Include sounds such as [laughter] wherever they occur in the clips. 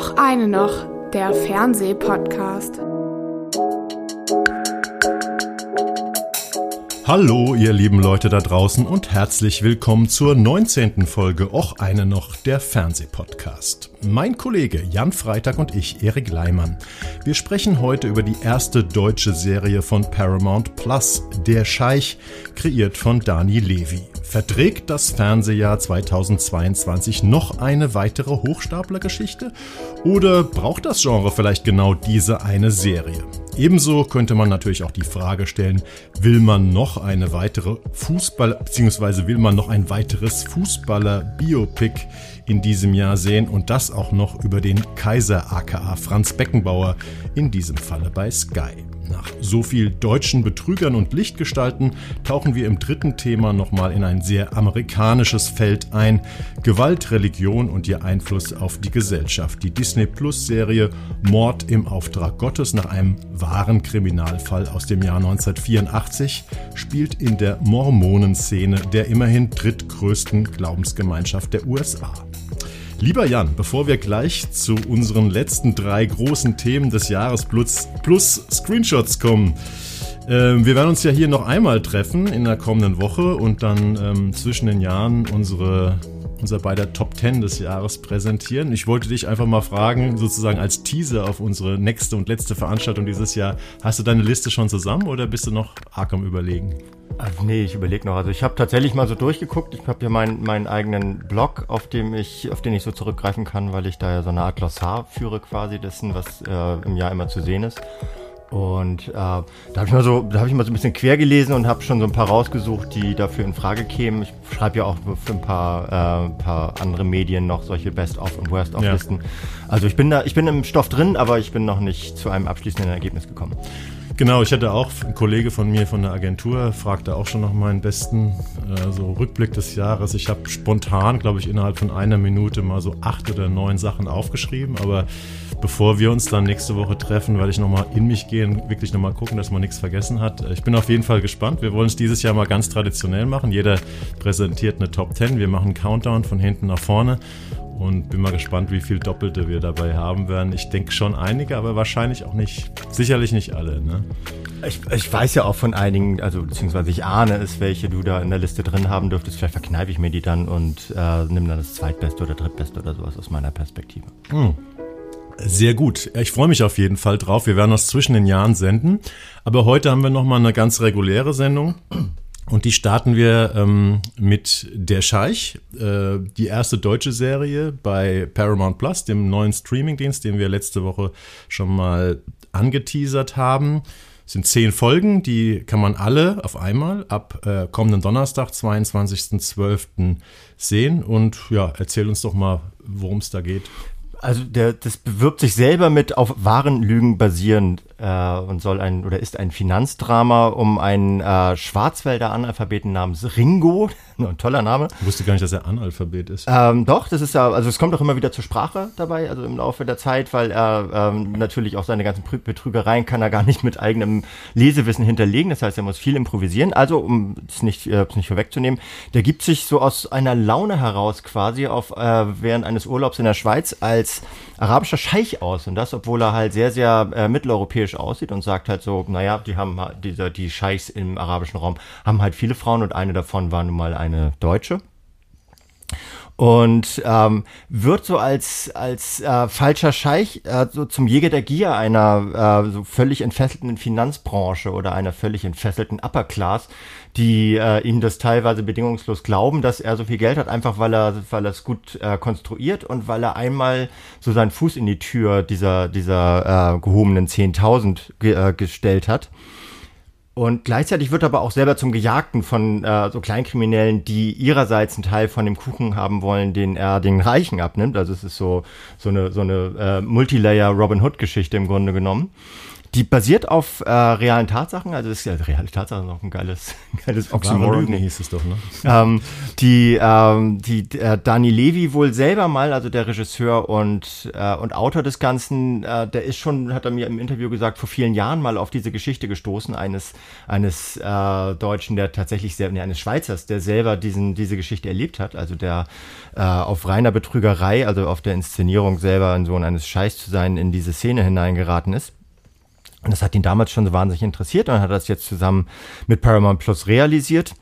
Och eine noch, der Fernsehpodcast. Hallo, ihr lieben Leute da draußen und herzlich willkommen zur 19. Folge Och eine noch, der Fernsehpodcast. Mein Kollege Jan Freitag und ich, Erik Leimann. Wir sprechen heute über die erste deutsche Serie von Paramount Plus, Der Scheich, kreiert von Dani Levi. Verträgt das Fernsehjahr 2022 noch eine weitere Hochstaplergeschichte? Oder braucht das Genre vielleicht genau diese eine Serie? Ebenso könnte man natürlich auch die Frage stellen, will man noch eine weitere Fußball- bzw. will man noch ein weiteres Fußballer-Biopic in diesem Jahr sehen und das auch noch über den Kaiser aka Franz Beckenbauer, in diesem Falle bei Sky. Nach so viel deutschen Betrügern und Lichtgestalten tauchen wir im dritten Thema nochmal in ein sehr amerikanisches Feld ein. Gewalt, Religion und ihr Einfluss auf die Gesellschaft. Die Disney Plus Serie Mord im Auftrag Gottes nach einem wahren Kriminalfall aus dem Jahr 1984 spielt in der Mormonenszene der immerhin drittgrößten Glaubensgemeinschaft der USA. Lieber Jan, bevor wir gleich zu unseren letzten drei großen Themen des Jahres plus, plus Screenshots kommen, äh, wir werden uns ja hier noch einmal treffen in der kommenden Woche und dann ähm, zwischen den Jahren unsere unser beider Top 10 des Jahres präsentieren. Ich wollte dich einfach mal fragen, sozusagen als Teaser auf unsere nächste und letzte Veranstaltung dieses Jahr, hast du deine Liste schon zusammen oder bist du noch arg am Überlegen? Also nee, ich überlege noch. Also ich habe tatsächlich mal so durchgeguckt. Ich habe ja meinen, meinen eigenen Blog, auf dem ich, auf den ich so zurückgreifen kann, weil ich da ja so eine Art Glossar führe quasi dessen, was äh, im Jahr immer zu sehen ist. Und äh, da habe ich mal so, da habe ich mal so ein bisschen quer gelesen und habe schon so ein paar rausgesucht, die dafür in Frage kämen. Ich schreibe ja auch für ein paar, äh, paar andere Medien noch solche Best-of und Worst-of-Listen. Ja. Also ich bin da, ich bin im Stoff drin, aber ich bin noch nicht zu einem abschließenden Ergebnis gekommen. Genau, ich hatte auch, ein Kollege von mir von der Agentur fragte auch schon nach meinen besten äh, so Rückblick des Jahres. Ich habe spontan, glaube ich, innerhalb von einer Minute mal so acht oder neun Sachen aufgeschrieben, aber bevor wir uns dann nächste Woche treffen, werde ich nochmal in mich gehen, wirklich nochmal gucken, dass man nichts vergessen hat. Ich bin auf jeden Fall gespannt. Wir wollen es dieses Jahr mal ganz traditionell machen. Jeder präsentiert eine Top 10. Wir machen einen Countdown von hinten nach vorne und bin mal gespannt, wie viel Doppelte wir dabei haben werden. Ich denke schon einige, aber wahrscheinlich auch nicht, sicherlich nicht alle. Ne? Ich, ich weiß ja auch von einigen, also beziehungsweise ich ahne es, welche du da in der Liste drin haben dürftest. Vielleicht verkneife ich mir die dann und äh, nimm dann das Zweitbeste oder Drittbeste oder sowas aus meiner Perspektive. Hm. Sehr gut. Ich freue mich auf jeden Fall drauf. Wir werden das zwischen den Jahren senden. Aber heute haben wir nochmal eine ganz reguläre Sendung. Und die starten wir ähm, mit Der Scheich, äh, die erste deutsche Serie bei Paramount Plus, dem neuen Streamingdienst, den wir letzte Woche schon mal angeteasert haben. Es sind zehn Folgen, die kann man alle auf einmal ab äh, kommenden Donnerstag, 22.12. sehen. Und ja, erzähl uns doch mal, worum es da geht. Also der, das bewirbt sich selber mit auf wahren Lügen basierend äh, und soll ein oder ist ein Finanzdrama um einen äh, Schwarzwälder Analphabeten namens Ringo. [laughs] Ein toller Name. Ich wusste gar nicht, dass er Analphabet ist. Ähm, doch, das ist ja, also es kommt auch immer wieder zur Sprache dabei, also im Laufe der Zeit, weil er ähm, natürlich auch seine ganzen Betrügereien kann er gar nicht mit eigenem Lesewissen hinterlegen. Das heißt, er muss viel improvisieren. Also, um es nicht, äh, nicht vorwegzunehmen, der gibt sich so aus einer Laune heraus quasi auf äh, während eines Urlaubs in der Schweiz als arabischer Scheich aus. Und das, obwohl er halt sehr, sehr äh, mitteleuropäisch europäisch aussieht und sagt halt so, naja, die haben diese, die Scheichs im arabischen Raum haben halt viele Frauen und eine davon war nun mal eine Deutsche und ähm, wird so als als äh, falscher Scheich äh, so zum Jäger der Gier einer äh, so völlig entfesselten Finanzbranche oder einer völlig entfesselten Upper Class, die äh, ihm das teilweise bedingungslos glauben, dass er so viel Geld hat, einfach weil er weil er es gut äh, konstruiert und weil er einmal so seinen Fuß in die Tür dieser dieser äh, gehobenen 10.000 ge äh, gestellt hat. Und gleichzeitig wird er aber auch selber zum Gejagten von äh, so Kleinkriminellen, die ihrerseits einen Teil von dem Kuchen haben wollen, den er den Reichen abnimmt. Also es ist so, so eine, so eine äh, Multilayer Robin Hood-Geschichte im Grunde genommen. Die basiert auf äh, realen Tatsachen, also das ist ja reale Tatsachen auch ein geiles, [laughs] geiles Oxymoron. Lügen hieß es doch, ne? ähm, die ähm, die äh, Dani Levy wohl selber mal, also der Regisseur und, äh, und Autor des Ganzen, äh, der ist schon, hat er mir im Interview gesagt, vor vielen Jahren mal auf diese Geschichte gestoßen, eines, eines äh, Deutschen, der tatsächlich sehr, nee, eines Schweizers, der selber diesen, diese Geschichte erlebt hat, also der äh, auf reiner Betrügerei, also auf der Inszenierung selber ein Sohn eines Scheiß zu sein, in diese Szene hineingeraten ist. Und das hat ihn damals schon so wahnsinnig interessiert und hat das jetzt zusammen mit Paramount Plus realisiert.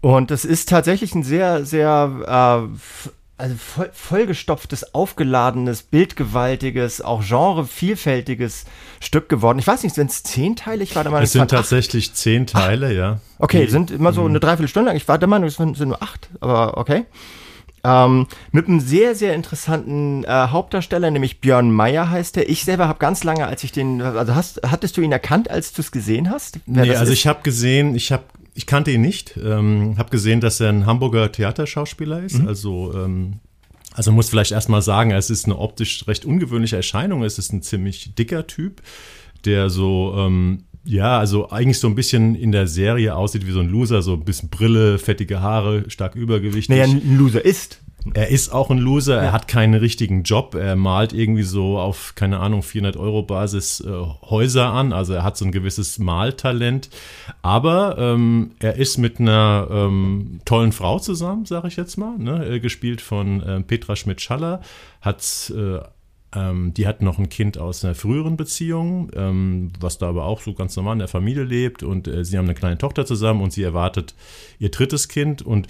Und es ist tatsächlich ein sehr, sehr äh, also voll, vollgestopftes, aufgeladenes, bildgewaltiges, auch genrevielfältiges Stück geworden. Ich weiß nicht, sind es zehnteilig? War der Meinung, es sind tatsächlich acht. zehn Teile, ja. Okay, sind immer so eine Dreiviertelstunde lang. Ich war der Meinung, es sind nur acht, aber okay. Ähm, mit einem sehr, sehr interessanten äh, Hauptdarsteller, nämlich Björn Meyer heißt er. Ich selber habe ganz lange, als ich den, also hast, hattest du ihn erkannt, als du es gesehen hast? Nee, also ist? ich habe gesehen, ich habe ich kannte ihn nicht, ähm, habe gesehen, dass er ein Hamburger Theaterschauspieler ist, mhm. also ähm, also muss vielleicht erstmal sagen, es ist eine optisch recht ungewöhnliche Erscheinung. Es ist ein ziemlich dicker Typ, der so ähm, ja, also eigentlich so ein bisschen in der Serie aussieht wie so ein Loser, so ein bisschen Brille, fettige Haare, stark übergewichtig. Naja, ein Loser ist. Er ist auch ein Loser, er hat keinen richtigen Job, er malt irgendwie so auf, keine Ahnung, 400 Euro Basis äh, Häuser an, also er hat so ein gewisses Maltalent, aber ähm, er ist mit einer ähm, tollen Frau zusammen, sage ich jetzt mal, ne? Äh, gespielt von äh, Petra Schmidt-Schaller, hat äh, ähm, die hat noch ein Kind aus einer früheren Beziehung, ähm, was da aber auch so ganz normal in der Familie lebt. Und äh, sie haben eine kleine Tochter zusammen und sie erwartet ihr drittes Kind. Und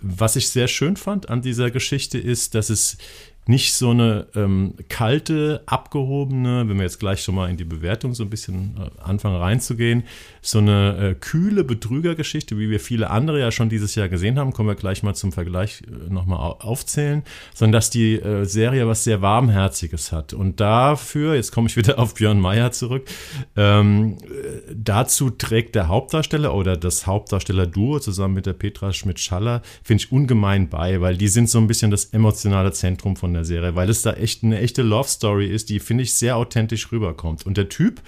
was ich sehr schön fand an dieser Geschichte ist, dass es nicht so eine ähm, kalte, abgehobene, wenn wir jetzt gleich schon mal in die Bewertung so ein bisschen äh, anfangen reinzugehen, so eine äh, kühle Betrügergeschichte, wie wir viele andere ja schon dieses Jahr gesehen haben, kommen wir gleich mal zum Vergleich äh, nochmal aufzählen, sondern dass die äh, Serie was sehr Warmherziges hat. Und dafür, jetzt komme ich wieder auf Björn Meyer zurück, ähm, äh, dazu trägt der Hauptdarsteller oder das Hauptdarsteller-Duo zusammen mit der Petra Schmidt-Schaller, finde ich ungemein bei, weil die sind so ein bisschen das emotionale Zentrum von der Serie, weil es da echt eine echte Love Story ist, die, finde ich, sehr authentisch rüberkommt. Und der Typ,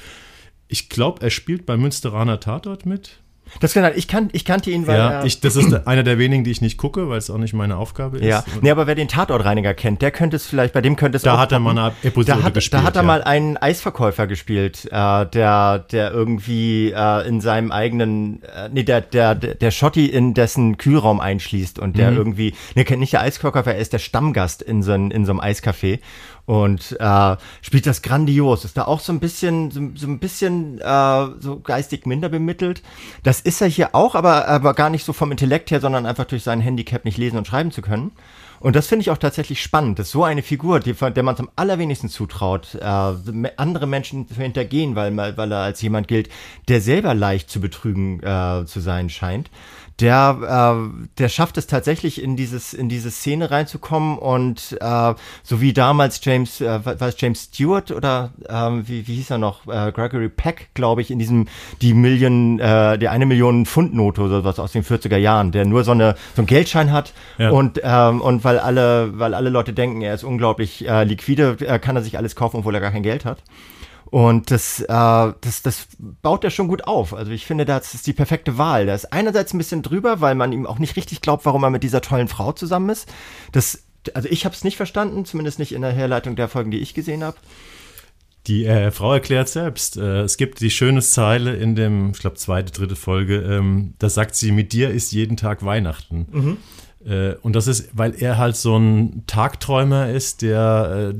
ich glaube, er spielt bei Münsteraner Tatort mit. Das kann ich, kan ich kannte ihn, weil. Ja, ich, das ist einer der wenigen, die ich nicht gucke, weil es auch nicht meine Aufgabe ist. Ja, nee, aber wer den Tatortreiniger kennt, der könnte es vielleicht, bei dem könnte es Da hat er mal eine Episode da hat, gespielt. Da hat er ja. mal einen Eisverkäufer gespielt, äh, der, der irgendwie äh, in seinem eigenen, äh, nee, der, der, der Schotti in dessen Kühlraum einschließt und der mhm. irgendwie, nee, kennt nicht der Eisverkäufer, er ist der Stammgast in so, in so einem Eiscafé und äh, spielt das grandios. Ist da auch so ein bisschen, so, so ein bisschen äh, so geistig minder bemittelt. Das ist er hier auch, aber, aber gar nicht so vom Intellekt her, sondern einfach durch sein Handicap nicht lesen und schreiben zu können. Und das finde ich auch tatsächlich spannend, dass so eine Figur, die, der man zum allerwenigsten zutraut, äh, andere Menschen zu hintergehen, weil, weil er als jemand gilt, der selber leicht zu betrügen äh, zu sein scheint der, äh, der schafft es tatsächlich in dieses in diese Szene reinzukommen und äh, so wie damals James, äh, was James Stewart oder äh, wie, wie hieß er noch, äh, Gregory Peck, glaube ich, in diesem die Million, äh, die eine Million Pfund Note oder sowas aus den 40er Jahren, der nur so eine so einen Geldschein hat ja. und ähm, und weil alle weil alle Leute denken, er ist unglaublich äh, liquide, äh, kann er sich alles kaufen, obwohl er gar kein Geld hat. Und das, äh, das, das baut er schon gut auf. Also ich finde, das ist die perfekte Wahl. Der ist einerseits ein bisschen drüber, weil man ihm auch nicht richtig glaubt, warum er mit dieser tollen Frau zusammen ist. Das, also ich habe es nicht verstanden, zumindest nicht in der Herleitung der Folgen, die ich gesehen habe. Die äh, Frau erklärt selbst, äh, es gibt die schöne Zeile in dem, ich glaube, zweite, dritte Folge, ähm, da sagt sie, mit dir ist jeden Tag Weihnachten. Mhm. Äh, und das ist, weil er halt so ein Tagträumer ist, der äh,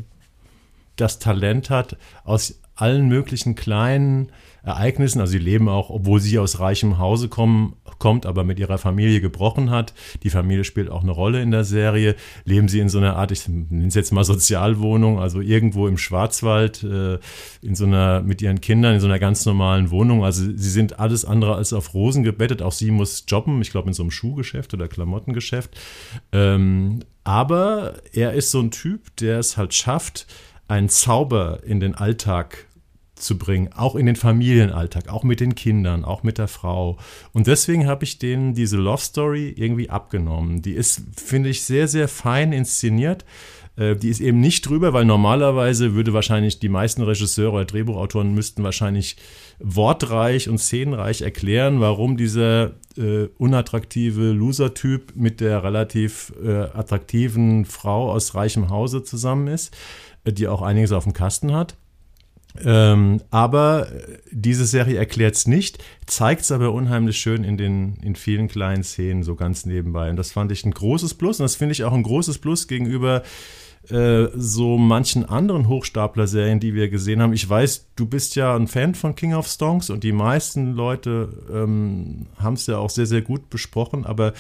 das Talent hat, aus allen möglichen kleinen Ereignissen. Also sie leben auch, obwohl sie aus reichem Hause kommen, kommt, aber mit ihrer Familie gebrochen hat. Die Familie spielt auch eine Rolle in der Serie. Leben sie in so einer Art, ich nenne es jetzt mal Sozialwohnung, also irgendwo im Schwarzwald, äh, in so einer, mit ihren Kindern in so einer ganz normalen Wohnung. Also sie sind alles andere als auf Rosen gebettet. Auch sie muss jobben, ich glaube in so einem Schuhgeschäft oder Klamottengeschäft. Ähm, aber er ist so ein Typ, der es halt schafft, einen Zauber in den Alltag zu bringen, auch in den Familienalltag, auch mit den Kindern, auch mit der Frau. Und deswegen habe ich denen diese Love Story irgendwie abgenommen. Die ist, finde ich, sehr, sehr fein inszeniert. Äh, die ist eben nicht drüber, weil normalerweise würde wahrscheinlich die meisten Regisseure oder Drehbuchautoren müssten wahrscheinlich wortreich und szenenreich erklären, warum dieser äh, unattraktive Loser-Typ mit der relativ äh, attraktiven Frau aus reichem Hause zusammen ist, die auch einiges auf dem Kasten hat. Ähm, aber diese Serie erklärt es nicht, zeigt es aber unheimlich schön in den in vielen kleinen Szenen so ganz nebenbei. Und das fand ich ein großes Plus und das finde ich auch ein großes Plus gegenüber äh, so manchen anderen Hochstapler-Serien, die wir gesehen haben. Ich weiß, du bist ja ein Fan von King of Stonks und die meisten Leute ähm, haben es ja auch sehr, sehr gut besprochen, aber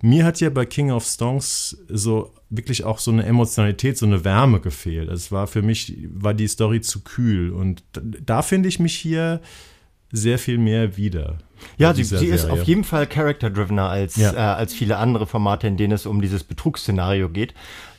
mir hat ja bei King of Stonks so wirklich auch so eine Emotionalität, so eine Wärme gefehlt. Es war für mich, war die Story zu kühl und da, da finde ich mich hier sehr viel mehr wieder. Ja, sie, sie ist auf jeden Fall character-drivener als, ja. äh, als viele andere Formate, in denen es um dieses Betrugsszenario geht.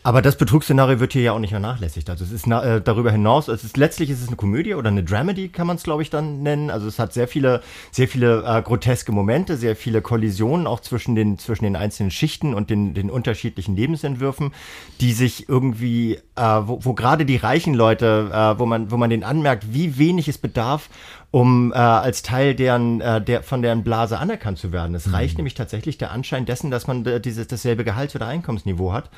Aber das Betrugsszenario wird hier ja auch nicht vernachlässigt. Also es ist äh, darüber hinaus, es ist letztlich ist es eine Komödie oder eine Dramedy, kann man es glaube ich dann nennen. Also es hat sehr viele, sehr viele äh, groteske Momente, sehr viele Kollisionen auch zwischen den zwischen den einzelnen Schichten und den den unterschiedlichen Lebensentwürfen, die sich irgendwie, äh, wo, wo gerade die reichen Leute, äh, wo man wo man den anmerkt, wie wenig es bedarf, um äh, als Teil deren, äh, der, von deren Blase anerkannt zu werden. Es mhm. reicht nämlich tatsächlich der Anschein dessen, dass man äh, dieses, dasselbe Gehalts- oder Einkommensniveau hat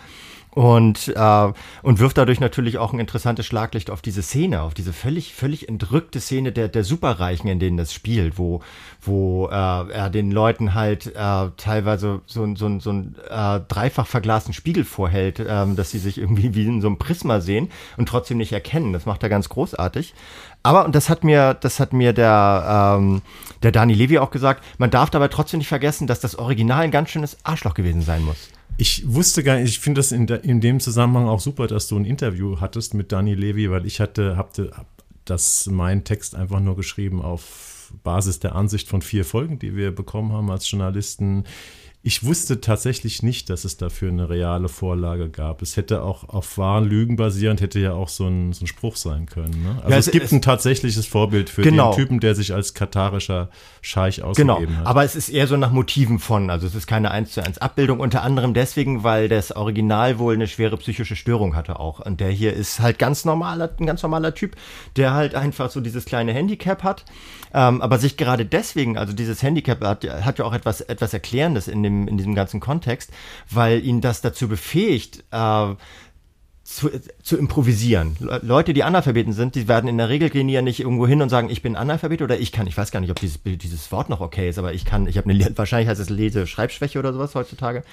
und, äh, und wirft dadurch natürlich auch ein interessantes Schlaglicht auf diese Szene, auf diese völlig, völlig entrückte Szene der, der Superreichen, in denen das spielt, wo, wo äh, er den Leuten halt äh, teilweise so, so, so einen äh, dreifach verglasten Spiegel vorhält, äh, dass sie sich irgendwie wie in so einem Prisma sehen und trotzdem nicht erkennen. Das macht er ganz großartig. Aber, und das hat mir, das hat mir der, ähm, der Dani Levi auch gesagt, man darf dabei trotzdem nicht vergessen, dass das Original ein ganz schönes Arschloch gewesen sein muss. Ich wusste gar nicht, ich finde das in, in dem Zusammenhang auch super, dass du ein Interview hattest mit Dani Levi, weil ich hatte, hatte das meinen Text einfach nur geschrieben auf Basis der Ansicht von vier Folgen, die wir bekommen haben als Journalisten ich wusste tatsächlich nicht, dass es dafür eine reale Vorlage gab. Es hätte auch auf wahren Lügen basierend, hätte ja auch so ein, so ein Spruch sein können. Ne? Also ja, es, es, gibt es, ein tatsächliches Vorbild für genau. den Typen, der sich als katarischer Scheich ausgegeben genau. hat. Aber es ist eher so nach Motiven von, also es ist keine 1 zu 1 Abbildung, unter anderem deswegen, weil das Original wohl eine schwere psychische Störung hatte auch. Und der hier ist halt ganz normaler, ein ganz normaler Typ, der halt einfach so dieses kleine Handicap hat, ähm, aber sich gerade deswegen, also dieses Handicap hat, hat ja auch etwas, etwas Erklärendes in dem in diesem ganzen Kontext, weil ihn das dazu befähigt, äh, zu, zu improvisieren. Leute, die Analphabeten sind, die werden in der Regel gehen ja nicht irgendwo hin und sagen, ich bin Analphabet oder ich kann, ich weiß gar nicht, ob dieses, dieses Wort noch okay ist, aber ich kann, ich habe eine, wahrscheinlich heißt es Lese-Schreibschwäche oder sowas heutzutage,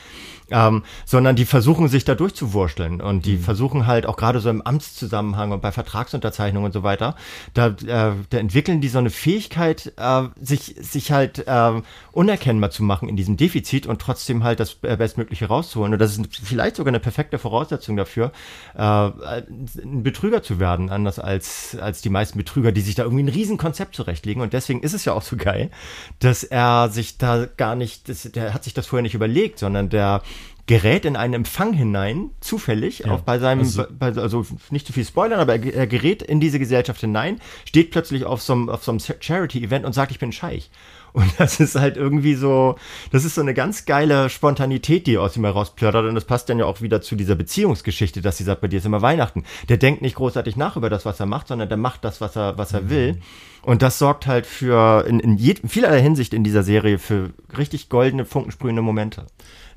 ähm, sondern die versuchen sich da durchzuwurschteln und die mhm. versuchen halt auch gerade so im Amtszusammenhang und bei Vertragsunterzeichnungen und so weiter, da, äh, da entwickeln die so eine Fähigkeit, äh, sich, sich halt äh, unerkennbar zu machen in diesem Defizit und trotzdem halt das Bestmögliche rauszuholen. Und das ist vielleicht sogar eine perfekte Voraussetzung dafür, äh, ein Betrüger zu werden, anders als, als die meisten Betrüger, die sich da irgendwie ein Riesenkonzept zurechtlegen. Und deswegen ist es ja auch so geil, dass er sich da gar nicht, das, der hat sich das vorher nicht überlegt, sondern der gerät in einen Empfang hinein, zufällig, ja, auch bei seinem, also, bei, also nicht zu viel spoilern, aber er, er, gerät in diese Gesellschaft hinein, steht plötzlich auf so einem, auf so einem Charity-Event und sagt, ich bin Scheich. [laughs] Und das ist halt irgendwie so, das ist so eine ganz geile Spontanität, die aus ihm herausplördert. Und das passt dann ja auch wieder zu dieser Beziehungsgeschichte, dass sie sagt, bei dir ist immer Weihnachten. Der denkt nicht großartig nach über das, was er macht, sondern der macht das, was er, was er mhm. will. Und das sorgt halt für, in, in, in vielerlei Hinsicht in dieser Serie für richtig goldene, funkensprühende Momente.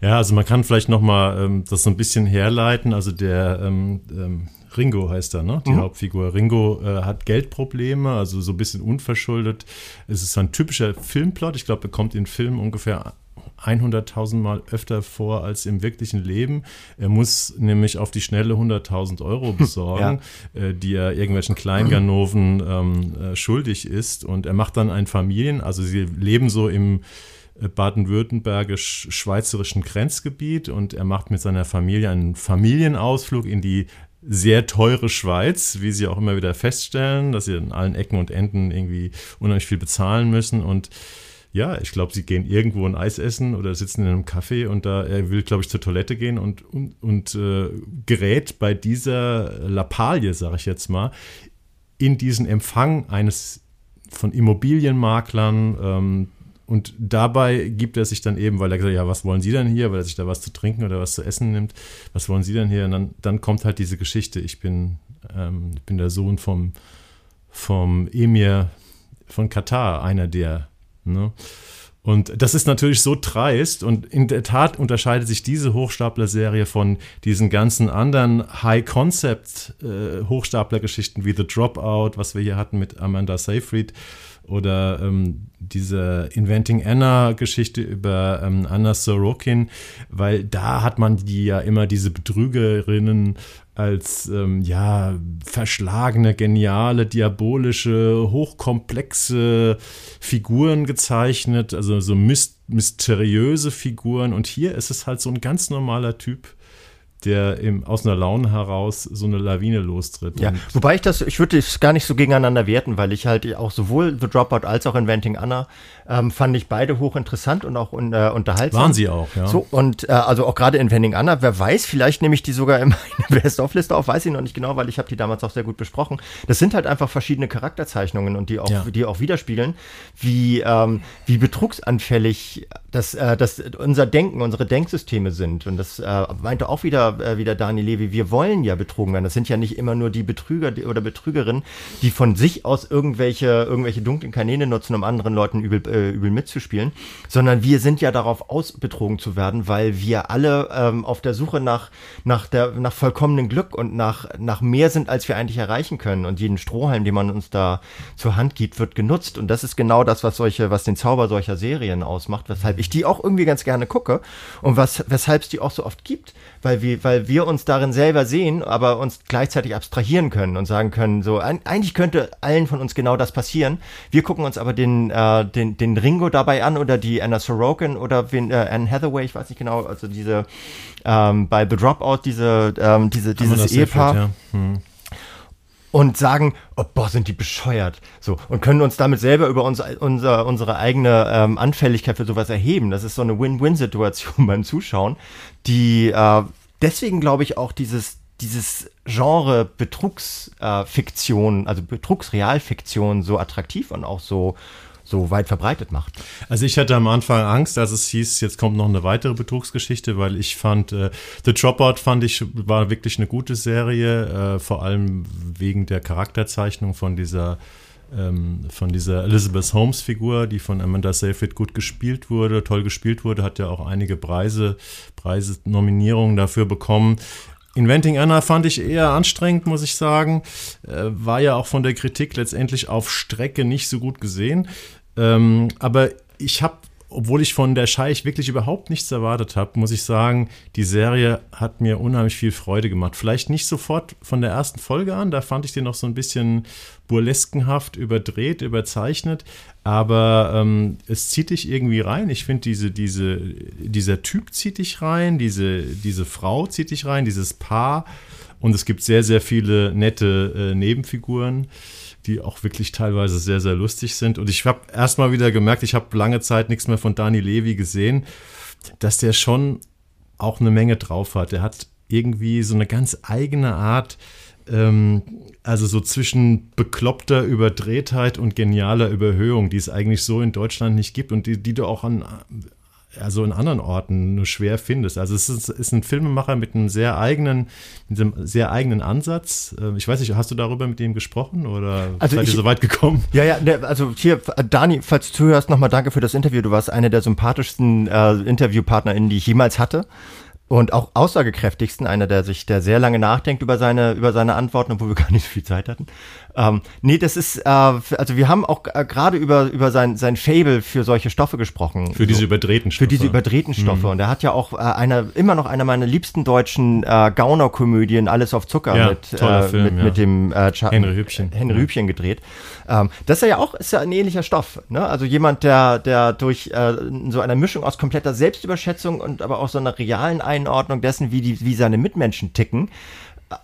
Ja, also man kann vielleicht noch mal ähm, das so ein bisschen herleiten. Also der ähm, ähm, Ringo heißt er, ne? Die mhm. Hauptfigur. Ringo äh, hat Geldprobleme, also so ein bisschen unverschuldet. Es ist ein typischer Filmplot. Ich glaube, er kommt in Filmen ungefähr 100.000 Mal öfter vor als im wirklichen Leben. Er muss nämlich auf die Schnelle 100.000 Euro [laughs] besorgen, ja. äh, die er irgendwelchen Kleinganoven ähm, äh, schuldig ist. Und er macht dann ein Familien, also sie leben so im baden-württembergisch-schweizerischen Grenzgebiet und er macht mit seiner Familie einen Familienausflug in die sehr teure Schweiz, wie sie auch immer wieder feststellen, dass sie in allen Ecken und Enden irgendwie unheimlich viel bezahlen müssen und ja, ich glaube, sie gehen irgendwo ein Eis essen oder sitzen in einem Café und da er will, glaube ich, zur Toilette gehen und, und, und äh, gerät bei dieser Lappalie, sage ich jetzt mal, in diesen Empfang eines von Immobilienmaklern. Ähm, und dabei gibt er sich dann eben, weil er gesagt hat, ja, was wollen Sie denn hier? Weil er sich da was zu trinken oder was zu essen nimmt. Was wollen Sie denn hier? Und dann, dann kommt halt diese Geschichte, ich bin, ähm, ich bin der Sohn vom, vom Emir von Katar, einer der. Ne? Und das ist natürlich so dreist und in der Tat unterscheidet sich diese Hochstapler-Serie von diesen ganzen anderen High-Concept-Hochstapler-Geschichten äh, wie The Dropout, was wir hier hatten mit Amanda Seyfried oder ähm, diese Inventing Anna-Geschichte über ähm, Anna Sorokin, weil da hat man die ja immer diese Betrügerinnen als ähm, ja verschlagene, geniale, diabolische, hochkomplexe Figuren gezeichnet, also so mysteriöse Figuren. Und hier ist es halt so ein ganz normaler Typ, der im, aus einer Laune heraus so eine Lawine lostritt. Ja, wobei ich das, ich würde es gar nicht so gegeneinander werten, weil ich halt auch sowohl The Dropout als auch Inventing Anna ähm, fand ich beide hochinteressant und auch un, äh, unterhaltsam. Waren sie auch, ja. So, und äh, also auch gerade Inventing Anna, wer weiß, vielleicht nehme ich die sogar in [laughs] meine Best-of-Liste auf, weiß ich noch nicht genau, weil ich habe die damals auch sehr gut besprochen. Das sind halt einfach verschiedene Charakterzeichnungen und die auch, ja. die auch widerspiegeln, wie, ähm, wie betrugsanfällig das, äh, das unser Denken, unsere Denksysteme sind. Und das äh, meinte auch wieder äh, wieder Dani Levi, wir wollen ja betrogen werden. Das sind ja nicht immer nur die Betrüger oder Betrügerinnen, die von sich aus irgendwelche, irgendwelche dunklen Kanäle nutzen, um anderen Leuten übel, äh, übel mitzuspielen, sondern wir sind ja darauf aus, betrogen zu werden, weil wir alle ähm, auf der Suche nach, nach, der, nach vollkommenen Glück und nach, nach mehr sind, als wir eigentlich erreichen können. Und jeden Strohhalm, den man uns da zur Hand gibt, wird genutzt. Und das ist genau das, was solche, was den Zauber solcher Serien ausmacht, weshalb ich die auch irgendwie ganz gerne gucke und was, weshalb es die auch so oft gibt, weil wir, weil wir uns darin selber sehen, aber uns gleichzeitig abstrahieren können und sagen können, so eigentlich könnte allen von uns genau das passieren. Wir gucken uns aber den, äh, den, den Ringo dabei an oder die Anna Sorokin oder wen, äh, Anne Hathaway, ich weiß nicht genau, also diese ähm, bei The Dropout diese ähm, diese dieses Ehepaar. Ja. hm und sagen, oh, boah, sind die bescheuert. So, und können uns damit selber über uns, unser, unsere eigene ähm, Anfälligkeit für sowas erheben. Das ist so eine Win-Win-Situation [laughs] beim Zuschauen, die äh, deswegen glaube ich auch dieses dieses Genre Betrugsfiktion, äh, also Betrugsrealfiktion so attraktiv und auch so so weit verbreitet macht. Also ich hatte am Anfang Angst, als es hieß, jetzt kommt noch eine weitere Betrugsgeschichte, weil ich fand, äh, The Dropout fand ich, war wirklich eine gute Serie, äh, vor allem wegen der Charakterzeichnung von dieser ähm, von dieser Elizabeth Holmes Figur, die von Amanda Seyfried gut gespielt wurde, toll gespielt wurde, hat ja auch einige Preise, Preise, Nominierungen dafür bekommen. Inventing Anna fand ich eher anstrengend, muss ich sagen. Äh, war ja auch von der Kritik letztendlich auf Strecke nicht so gut gesehen. Ähm, aber ich habe obwohl ich von der Scheich wirklich überhaupt nichts erwartet habe, muss ich sagen, die Serie hat mir unheimlich viel Freude gemacht. Vielleicht nicht sofort von der ersten Folge an, da fand ich den noch so ein bisschen burleskenhaft, überdreht, überzeichnet, aber ähm, es zieht dich irgendwie rein. Ich finde, diese, diese, dieser Typ zieht dich rein, diese, diese Frau zieht dich rein, dieses Paar und es gibt sehr, sehr viele nette äh, Nebenfiguren die auch wirklich teilweise sehr, sehr lustig sind. Und ich habe erstmal wieder gemerkt, ich habe lange Zeit nichts mehr von Dani Levi gesehen, dass der schon auch eine Menge drauf hat. Er hat irgendwie so eine ganz eigene Art, ähm, also so zwischen bekloppter Überdrehtheit und genialer Überhöhung, die es eigentlich so in Deutschland nicht gibt und die, die du auch an also in anderen Orten nur schwer findest. Also es ist, ist, ein Filmemacher mit einem sehr eigenen, mit einem sehr eigenen Ansatz. Ähm, ich weiß nicht, hast du darüber mit ihm gesprochen oder also seid ich, ihr so weit gekommen? Ja, ja, ne, also hier, Dani, falls du zuhörst, nochmal danke für das Interview. Du warst einer der sympathischsten äh, InterviewpartnerInnen, die ich jemals hatte und auch aussagekräftigsten, einer, der sich, der sehr lange nachdenkt über seine, über seine Antworten, obwohl wir gar nicht so viel Zeit hatten. Ähm, nee, das ist, äh, also wir haben auch äh, gerade über, über sein, sein Fable für solche Stoffe gesprochen. Für diese überdrehten Stoffe. Für diese überdrehten Stoffe. Mhm. Und er hat ja auch äh, eine, immer noch einer meiner liebsten deutschen äh, Gaunerkomödien, Alles auf Zucker, ja, mit, äh, Film, mit, ja. mit dem äh, Henry Hübchen. Henry Hübchen gedreht. Ähm, das ist ja auch, ist ja ein ähnlicher Stoff. Ne? Also jemand, der, der durch äh, so einer Mischung aus kompletter Selbstüberschätzung und aber auch so einer realen Einordnung dessen, wie, die, wie seine Mitmenschen ticken,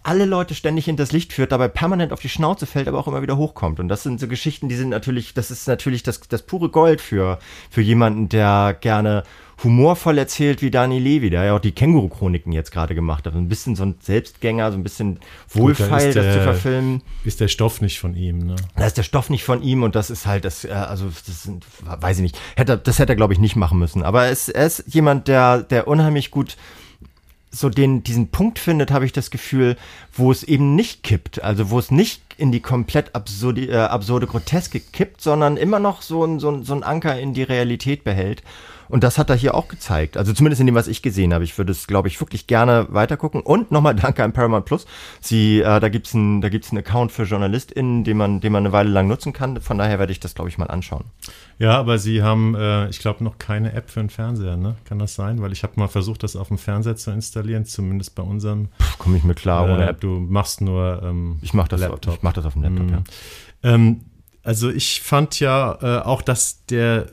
alle Leute ständig hinters Licht führt, dabei permanent auf die Schnauze fällt, aber auch immer wieder hochkommt. Und das sind so Geschichten, die sind natürlich, das ist natürlich das, das pure Gold für, für jemanden, der gerne humorvoll erzählt wie Dani Levi, der ja auch die Känguru-Chroniken jetzt gerade gemacht hat. Ein bisschen so ein Selbstgänger, so ein bisschen wohlfeil, Gut, da ist das zu verfilmen. Ist der Stoff nicht von ihm, ne? Da ist der Stoff nicht von ihm und das ist halt, das, äh, also, das sind, weiß ich nicht, hätte, das hätte er, glaube ich, nicht machen müssen. Aber es, er ist jemand, der, der unheimlich gut so den, diesen Punkt findet, habe ich das Gefühl, wo es eben nicht kippt. Also wo es nicht in die komplett absurde, äh, absurde Groteske kippt, sondern immer noch so ein, so, ein, so ein Anker in die Realität behält. Und das hat er hier auch gezeigt. Also zumindest in dem, was ich gesehen habe. Ich würde es, glaube ich, wirklich gerne weitergucken. Und nochmal danke an Paramount Plus. Sie, äh, da gibt's ein, da gibt's einen Account für JournalistInnen, den man, den man eine Weile lang nutzen kann. Von daher werde ich das, glaube ich, mal anschauen. Ja, aber sie haben, äh, ich glaube, noch keine App für den Fernseher, ne? Kann das sein? Weil ich habe mal versucht, das auf dem Fernseher zu installieren, zumindest bei unserem. Komme ich mir klar ohne Äh, App. Du machst nur ähm, Ich mache das, Laptop. ich mach das auf dem Laptop, Mhm. ja. Ähm, also ich fand ja äh, auch, dass der,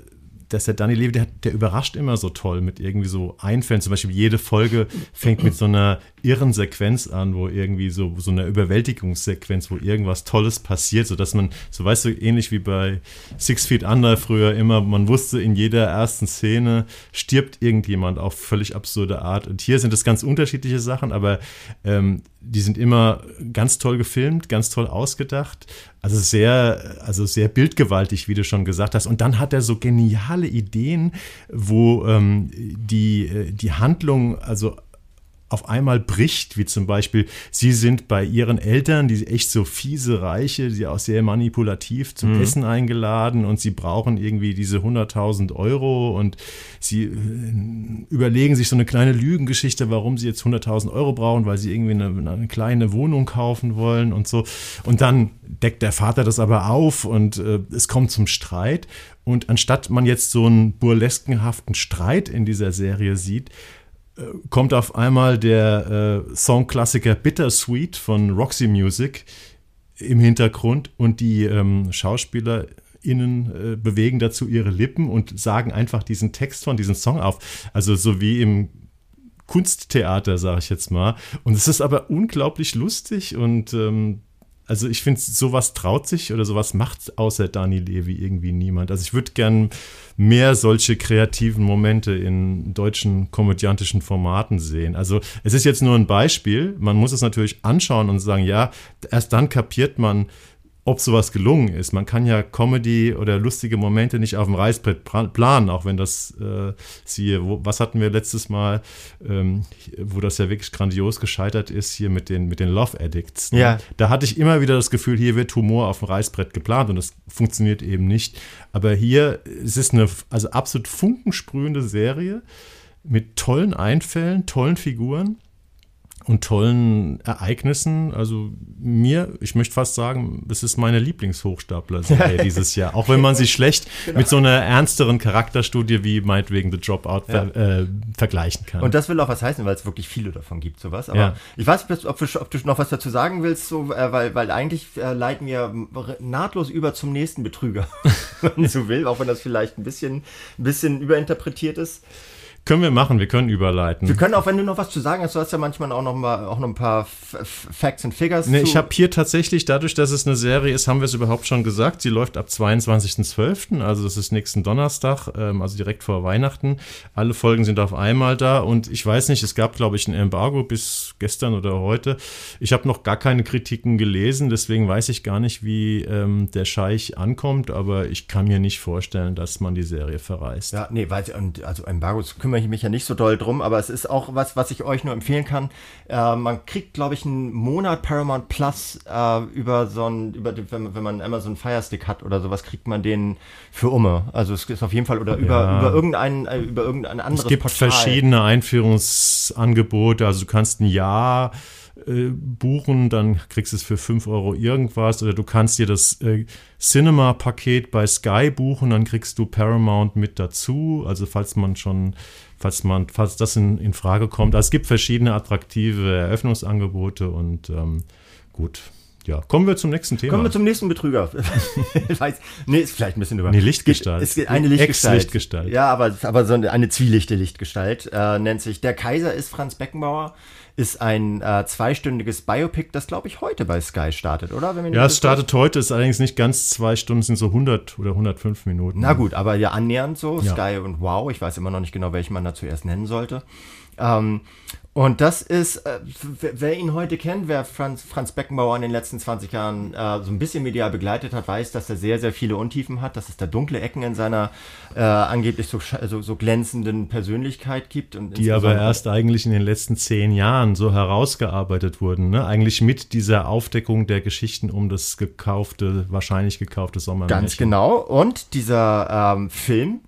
dass der Danny Levy, der, der überrascht immer so toll mit irgendwie so Einfällen. Zum Beispiel jede Folge fängt mit so einer irren Sequenz an, wo irgendwie so, so eine Überwältigungssequenz, wo irgendwas Tolles passiert, so dass man, so weißt du, ähnlich wie bei Six Feet Under früher immer, man wusste in jeder ersten Szene stirbt irgendjemand auf völlig absurde Art. Und hier sind es ganz unterschiedliche Sachen, aber ähm, die sind immer ganz toll gefilmt, ganz toll ausgedacht. Also sehr, also sehr bildgewaltig, wie du schon gesagt hast. Und dann hat er so geniale Ideen, wo ähm, die, äh, die Handlung, also auf einmal bricht, wie zum Beispiel, sie sind bei ihren Eltern, die echt so fiese Reiche, die auch sehr manipulativ zum Essen eingeladen und sie brauchen irgendwie diese 100.000 Euro und sie äh, überlegen sich so eine kleine Lügengeschichte, warum sie jetzt 100.000 Euro brauchen, weil sie irgendwie eine, eine kleine Wohnung kaufen wollen und so. Und dann deckt der Vater das aber auf und äh, es kommt zum Streit. Und anstatt man jetzt so einen burleskenhaften Streit in dieser Serie sieht, kommt auf einmal der äh, Songklassiker Bittersweet von Roxy Music im Hintergrund und die ähm, SchauspielerInnen äh, bewegen dazu ihre Lippen und sagen einfach diesen Text von diesem Song auf. Also so wie im Kunsttheater, sage ich jetzt mal. Und es ist aber unglaublich lustig und ähm, also ich finde, sowas traut sich oder sowas macht außer Dani Levi irgendwie niemand. Also ich würde gern mehr solche kreativen Momente in deutschen komödiantischen Formaten sehen. Also es ist jetzt nur ein Beispiel. Man muss es natürlich anschauen und sagen, ja, erst dann kapiert man, ob sowas gelungen ist. Man kann ja Comedy oder lustige Momente nicht auf dem Reißbrett planen, auch wenn das, äh, siehe, wo, was hatten wir letztes Mal, ähm, wo das ja wirklich grandios gescheitert ist, hier mit den, mit den Love Addicts. ne? Ja. Da hatte ich immer wieder das Gefühl, hier wird Humor auf dem Reißbrett geplant und das funktioniert eben nicht. Aber hier, es ist eine also absolut funkensprühende Serie mit tollen Einfällen, tollen Figuren und tollen Ereignissen. Also mir, ich möchte fast sagen, es ist meine Lieblingshochstapler-Serie [laughs] dieses Jahr. Auch wenn man sie schlecht Genau. mit so einer ernsteren Charakterstudie wie meinetwegen The Dropout ver äh, vergleichen kann. Und das will auch was heißen, weil es wirklich viele davon gibt, sowas. Aber Ja. ich weiß nicht, ob, du- ob du noch was dazu sagen willst, so, äh, weil, weil eigentlich äh, leiten wir nahtlos über zum nächsten Betrüger, [laughs] wenn man so will, auch wenn das vielleicht ein bisschen, ein bisschen überinterpretiert ist. Können wir machen, wir können überleiten. Wir können auch, wenn du noch was zu sagen hast, du hast ja manchmal auch noch mal auch noch ein paar F F Facts and Figures. Nee, ich habe hier tatsächlich, dadurch, dass es eine Serie ist, haben wir es überhaupt schon gesagt. Sie läuft ab 22.12., also das ist nächsten Donnerstag, ähm, also direkt vor Weihnachten. Alle Folgen sind auf einmal da und ich weiß nicht, es gab, glaube ich, ein Embargo bis gestern oder heute. Ich habe noch gar keine Kritiken gelesen, deswegen weiß ich gar nicht, wie ähm, der Scheich ankommt, aber ich kann mir nicht vorstellen, dass man die Serie verreißt. Ja, nee, weil, und also Embargos kümmere ich mich ja nicht so doll drum, aber es ist auch was, was ich euch nur empfehlen kann. Äh, man kriegt, glaube ich, einen Monat Paramount Plus äh, über so ein, über wenn, man- wenn man Amazon Fire Stick hat oder sowas, kriegt man den für Umme. Also es ist auf jeden Fall oder über, Ja. über irgendein, äh, über irgendein anderes Es gibt Portal. verschiedene Einführungsangebote. Also du kannst ein Jahr äh, buchen, dann kriegst du es für 5 Euro irgendwas. Oder du kannst dir das äh, Cinema-Paket bei Sky buchen, dann kriegst du Paramount mit dazu. Also falls man schon, falls man, falls das in, in Frage kommt. Also es gibt verschiedene attraktive Eröffnungsangebote und ähm, gut. Ja, kommen wir zum nächsten Thema. Kommen wir zum nächsten Betrüger. Ich [laughs] weiß, nee, ist vielleicht ein bisschen über. Nee, Lichtgestalt. Es geht, es geht eine Lichtgestalt. Ex-Lichtgestalt. Ja, aber, aber so eine, eine zwielichte Lichtgestalt äh, nennt sich. Der Kaiser ist Franz Beckenbauer. Ist ein äh, zweistündiges Biopic, das glaube ich heute bei Sky startet, oder? ja, es startet heute, ist allerdings nicht ganz zwei Stunden, sind so 100 oder 105 Minuten. Na gut, aber ja annähernd so, ja. Sky und Wow. Ich weiß immer noch nicht genau, welchen man da zuerst nennen sollte. Ähm, und das ist, äh, wer ihn heute kennt, wer Franz, Franz Beckenbauer in den letzten 20 Jahren äh, so ein bisschen medial begleitet hat, weiß, dass er sehr, sehr viele Untiefen hat, dass es da dunkle Ecken in seiner äh, angeblich so, so, so, glänzenden Persönlichkeit gibt. Und Die aber erst eigentlich in den letzten zehn Jahren so herausgearbeitet wurden, ne? eigentlich mit dieser Aufdeckung der Geschichten um das gekaufte, wahrscheinlich gekaufte Sommermärchen. Ganz genau. Und dieser ähm, Film,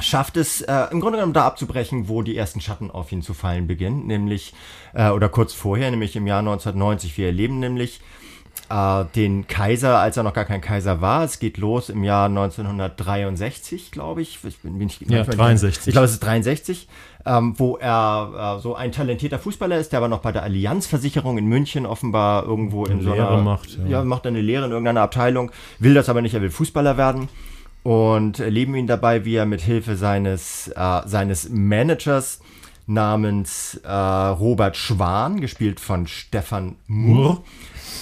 schafft es äh, im Grunde genommen da abzubrechen, wo die ersten Schatten auf ihn zu fallen beginnen, nämlich, äh, oder kurz vorher, nämlich im Jahr 1990. Wir erleben nämlich äh, den Kaiser, als er noch gar kein Kaiser war. Es geht los im Jahr 1963, glaube ich. ich bin, bin ich, ja, 63. Ich glaube, es ist 63, ähm, wo er äh, so ein talentierter Fußballer ist, der aber noch bei der Allianzversicherung in München offenbar irgendwo in so einer, macht. Ja. ja, macht eine Lehre in irgendeiner Abteilung, will das aber nicht, er will Fußballer werden und erleben ihn dabei, wie er mit Hilfe seines, äh, seines Managers namens äh, Robert Schwan, gespielt von Stefan Murr,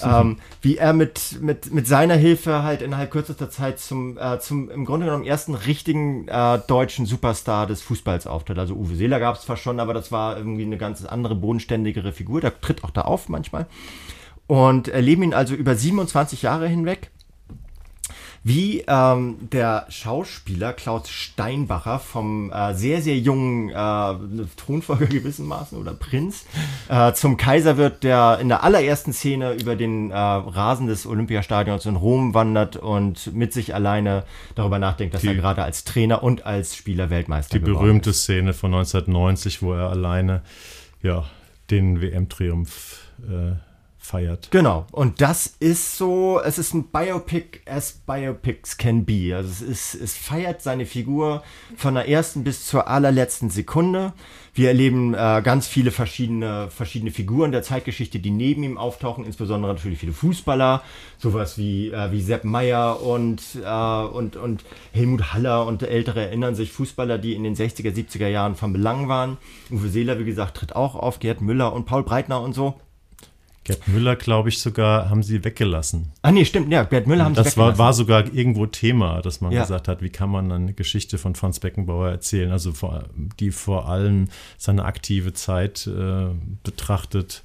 ähm, wie er mit, mit, mit seiner Hilfe halt innerhalb kürzester Zeit zum, äh, zum im Grunde genommen ersten richtigen äh, deutschen Superstar des Fußballs auftritt. Also Uwe Seeler gab es zwar schon, aber das war irgendwie eine ganz andere, bodenständigere Figur. Der tritt auch da auf manchmal. Und erleben ihn also über 27 Jahre hinweg wie ähm, der Schauspieler Klaus Steinbacher vom äh, sehr, sehr jungen äh, Thronfolger gewissermaßen oder Prinz äh, zum Kaiser wird, der in der allerersten Szene über den äh, Rasen des Olympiastadions in Rom wandert und mit sich alleine darüber nachdenkt, dass die, er gerade als Trainer und als Spieler Weltmeister Die berühmte ist. Szene von 1990, wo er alleine ja, den WM-Triumph äh, feiert. Genau. Und das ist so, es ist ein Biopic as Biopics can be. Also es ist, es feiert seine Figur von der ersten bis zur allerletzten Sekunde. Wir erleben äh, ganz viele verschiedene, verschiedene Figuren der Zeitgeschichte, die neben ihm auftauchen, insbesondere natürlich viele Fußballer, sowas wie, äh, wie Sepp Meyer und, äh, und, und Helmut Haller und Ältere erinnern sich, Fußballer, die in den 60er, 70er Jahren von Belang waren. Uwe Seeler, wie gesagt, tritt auch auf, Gerd Müller und Paul Breitner und so. Gerd Müller, glaube ich, sogar haben sie weggelassen. Ah, nee, stimmt, ja, Gerd Müller haben das sie weggelassen. Das war, war sogar irgendwo Thema, dass man ja. gesagt hat, wie kann man eine Geschichte von Franz Beckenbauer erzählen, also vor, die vor allem seine aktive Zeit äh, betrachtet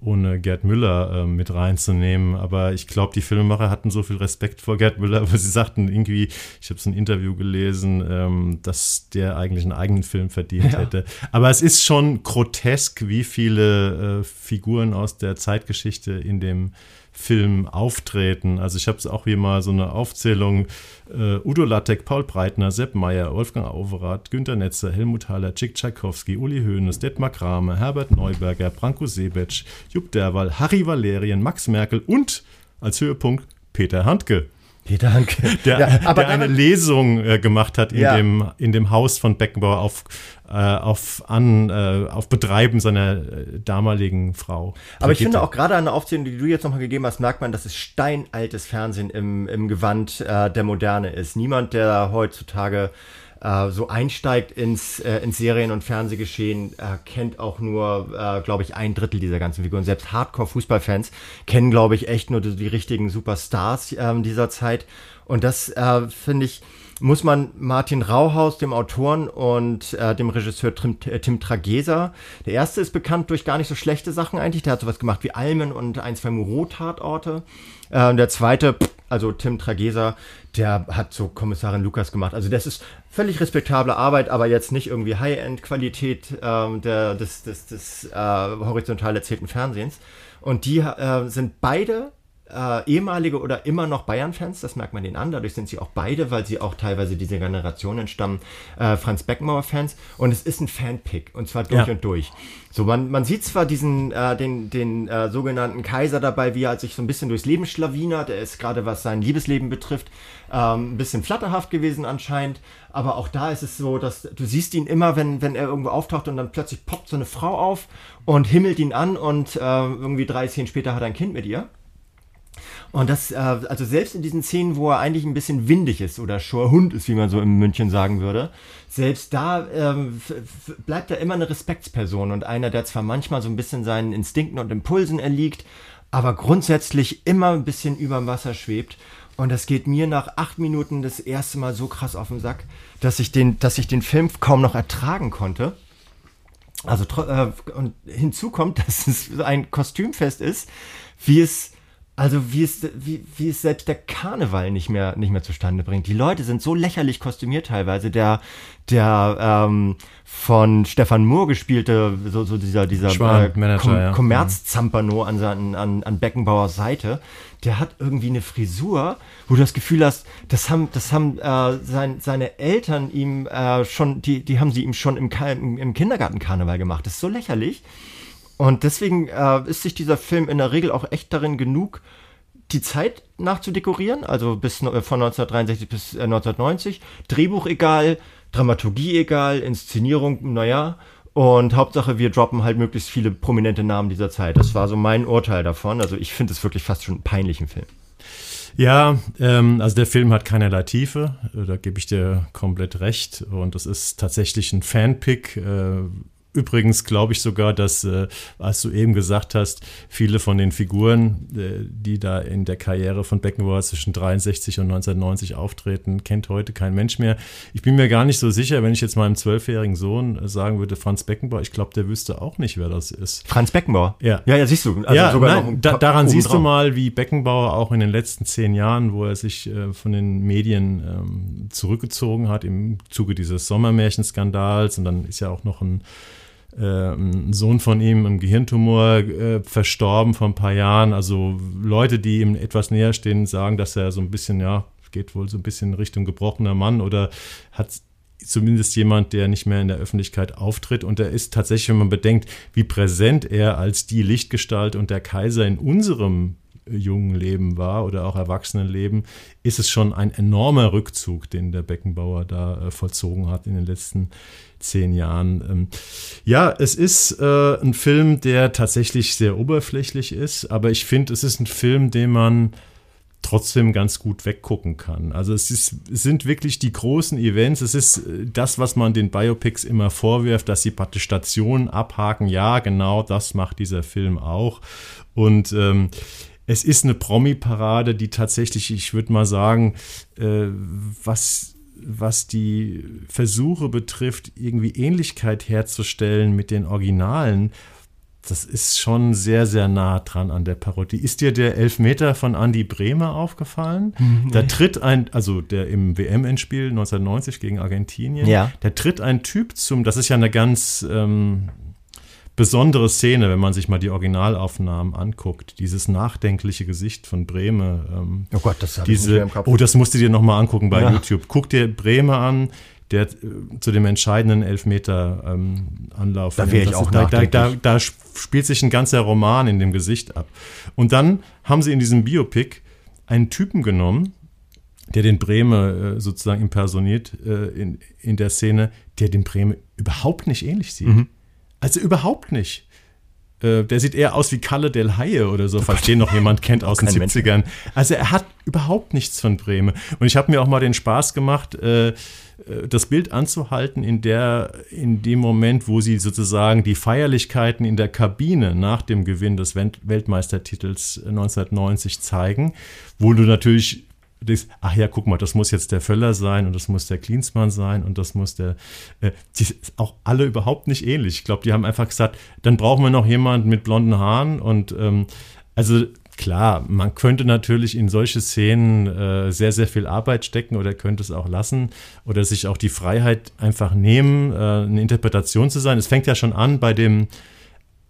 ohne Gerd Müller äh, mit reinzunehmen. Aber ich glaube, die Filmemacher hatten so viel Respekt vor Gerd Müller, [laughs] aber sie sagten irgendwie, ich habe so ein Interview gelesen, ähm, dass der eigentlich einen eigenen Film verdient ja. hätte. Aber es ist schon grotesk, wie viele äh, Figuren aus der Zeitgeschichte in dem Film auftreten. Also ich habe es auch hier mal so eine Aufzählung. Äh, Udo Lattek, Paul Breitner, Sepp Meyer, Wolfgang Auverath, Günter Netzer, Helmut Haller, Chick Tchaikovsky, Uli Hoeneß, Detmar Kramer, Herbert Neuberger, Branko Sebetsch, Jupp Derwal, Harry Valerien, Max Merkel und als Höhepunkt Peter Handke. Peter Handke. [laughs] Der, ja, aber der eine Lesung äh, gemacht hat in, ja. dem, in dem Haus von Beckenbauer auf, äh, auf, an, äh, auf Betreiben seiner äh, damaligen Frau. Aber ich finde auch gerade an der Aufzählung, die du jetzt nochmal gegeben hast, merkt man, dass es steinaltes Fernsehen im, im Gewand äh, der Moderne ist. Niemand, der heutzutage äh, so einsteigt ins, äh, ins Serien- und Fernsehgeschehen, äh, kennt auch nur, äh, glaube ich, ein Drittel dieser ganzen Figuren. Selbst Hardcore-Fußballfans kennen, glaube ich, echt nur die, die richtigen Superstars ähm, dieser Zeit. Und das äh, finde ich muss man Martin Rauhaus, dem Autoren und äh, dem Regisseur Tim, äh, Tim Trageser. Der erste ist bekannt durch gar nicht so schlechte Sachen eigentlich. Der hat sowas gemacht wie Almen und ein, zwei Moreau-Tatorte. Äh, der zweite, also Tim Trageser, der hat so Kommissarin Lukas gemacht. Also das ist völlig respektable Arbeit, aber jetzt nicht irgendwie High-End-Qualität ähm, der, des, des, des äh, horizontal erzählten Fernsehens. Und die äh, sind beide äh, ehemalige oder immer noch Bayern-Fans, das merkt man denen an, dadurch sind sie auch beide, weil sie auch teilweise dieser Generation entstammen, äh, Franz Beckenbauer-Fans und es ist ein Fanpick und zwar durch ja. und durch. So, man, man sieht zwar diesen, äh, den, den äh, sogenannten Kaiser dabei, wie er sich so ein bisschen durchs Leben schlawinert, er ist gerade was sein Liebesleben betrifft, ähm, ein bisschen flatterhaft gewesen anscheinend, aber auch da ist es so, dass du siehst ihn immer, wenn, wenn er irgendwo auftaucht und dann plötzlich poppt so eine Frau auf und himmelt ihn an und äh, irgendwie drei Szenen später hat er ein Kind mit ihr. Und das, äh, also selbst in diesen Szenen, wo er eigentlich ein bisschen windig ist oder Schorhund ist, wie man so in München sagen würde, selbst da ähm, bleibt er immer eine Respektsperson und einer, der zwar manchmal so ein bisschen seinen Instinkten und Impulsen erliegt, aber grundsätzlich immer ein bisschen über dem Wasser schwebt. Und das geht mir nach acht Minuten das erste Mal so krass auf den Sack, dass ich den, dass ich den Film kaum noch ertragen konnte. Also äh, und hinzu kommt, [laughs] dass es ein Kostümfest ist, wie es also wie es, wie, wie es selbst der Karneval nicht mehr, nicht mehr zustande bringt. Die Leute sind so lächerlich kostümiert teilweise. Der, der ähm, von Stefan Mohr gespielte, so, so dieser, dieser Schwan, äh, Manager, ja. Kommerzzampano an, an, an Beckenbauers Seite, der hat irgendwie eine Frisur, wo du das Gefühl hast, das haben, das haben äh, sein, seine Eltern ihm äh, schon, die, die haben sie ihm schon im, im, im Kindergartenkarneval gemacht. Das ist so lächerlich. Und deswegen äh, ist sich dieser Film in der Regel auch echt darin genug, die Zeit nachzudekorieren, also bis äh, von 1963 bis äh, 1990. Drehbuch egal, Dramaturgie egal, Inszenierung, naja. Und Hauptsache, wir droppen halt möglichst viele prominente Namen dieser Zeit. Das war so mein Urteil davon. Also ich finde es wirklich fast schon einen peinlichen Film. Ja, ähm, also der Film hat keinerlei Tiefe, da gebe ich dir komplett recht. Und das ist tatsächlich ein Fanpick. Äh, Übrigens glaube ich sogar, dass, äh, als du eben gesagt hast, viele von den Figuren, äh, die da in der Karriere von Beckenbauer zwischen 63 und 1990 auftreten, kennt heute kein Mensch mehr. Ich bin mir gar nicht so sicher, wenn ich jetzt meinem zwölfjährigen Sohn äh, sagen würde, Franz Beckenbauer, ich glaube, der wüsste auch nicht, wer das ist. Franz Beckenbauer? Ja. Ja, ja, siehst du. Also ja, sogar nein, da, daran siehst drauf. du mal, wie Beckenbauer auch in den letzten zehn Jahren, wo er sich äh, von den Medien ähm, zurückgezogen hat im Zuge dieses Sommermärchenskandals und dann ist ja auch noch ein äh, ein Sohn von ihm, ein Gehirntumor, äh, verstorben vor ein paar Jahren. Also Leute, die ihm etwas näher stehen, sagen, dass er so ein bisschen, ja, geht wohl so ein bisschen in Richtung gebrochener Mann oder hat zumindest jemand, der nicht mehr in der Öffentlichkeit auftritt. Und er ist tatsächlich, wenn man bedenkt, wie präsent er als die Lichtgestalt und der Kaiser in unserem jungen Leben war oder auch Erwachsenenleben, ist es schon ein enormer Rückzug, den der Beckenbauer da äh, vollzogen hat in den letzten zehn Jahren. Ähm, ja, es ist äh, ein Film, der tatsächlich sehr oberflächlich ist, aber ich finde, es ist ein Film, den man trotzdem ganz gut weggucken kann. Also es, ist, es sind wirklich die großen Events, es ist äh, das, was man den Biopics immer vorwirft, dass sie praktisch Stationen abhaken. Ja, genau das macht dieser Film auch. Und ähm, es ist eine Promi-Parade, die tatsächlich, ich würde mal sagen, äh, was, was die Versuche betrifft, irgendwie Ähnlichkeit herzustellen mit den Originalen, das ist schon sehr, sehr nah dran an der Parodie. Ist dir der Elfmeter von Andy Bremer aufgefallen? Hm, nee. Da tritt ein, also der im WM-Endspiel 1990 gegen Argentinien, ja. da tritt ein Typ zum, das ist ja eine ganz, ähm, besondere Szene, wenn man sich mal die Originalaufnahmen anguckt. Dieses nachdenkliche Gesicht von Breme. Ähm, oh Gott, das habe ich nicht mehr im Kopf. Oh, das musst du dir nochmal angucken bei ja. YouTube. Guck dir Breme an, der äh, zu dem entscheidenden Elfmeter-Anlauf. Ähm, da wäre ich auch da, da, da, da spielt sich ein ganzer Roman in dem Gesicht ab. Und dann haben sie in diesem Biopic einen Typen genommen, der den Breme äh, sozusagen impersoniert äh, in, in der Szene, der dem Breme überhaupt nicht ähnlich sieht. Mhm. Also überhaupt nicht. Äh, der sieht eher aus wie Kalle Del Haie oder so, falls den noch jemand kennt aus den 70ern. Also er hat überhaupt nichts von Bremen. Und ich habe mir auch mal den Spaß gemacht, äh, äh, das Bild anzuhalten in der, in dem Moment, wo sie sozusagen die Feierlichkeiten in der Kabine nach dem Gewinn des Weltmeistertitels 1990 zeigen, wo du natürlich denkst, ach ja, guck mal, das muss jetzt der Völler sein und das muss der Klinsmann sein und das muss der, äh, die sind auch alle überhaupt nicht ähnlich. Ich glaube, die haben einfach gesagt, dann brauchen wir noch jemanden mit blonden Haaren und ähm, also klar, man könnte natürlich in solche Szenen äh, sehr, sehr viel Arbeit stecken oder könnte es auch lassen oder sich auch die Freiheit einfach nehmen, äh, eine Interpretation zu sein. Es fängt ja schon an bei dem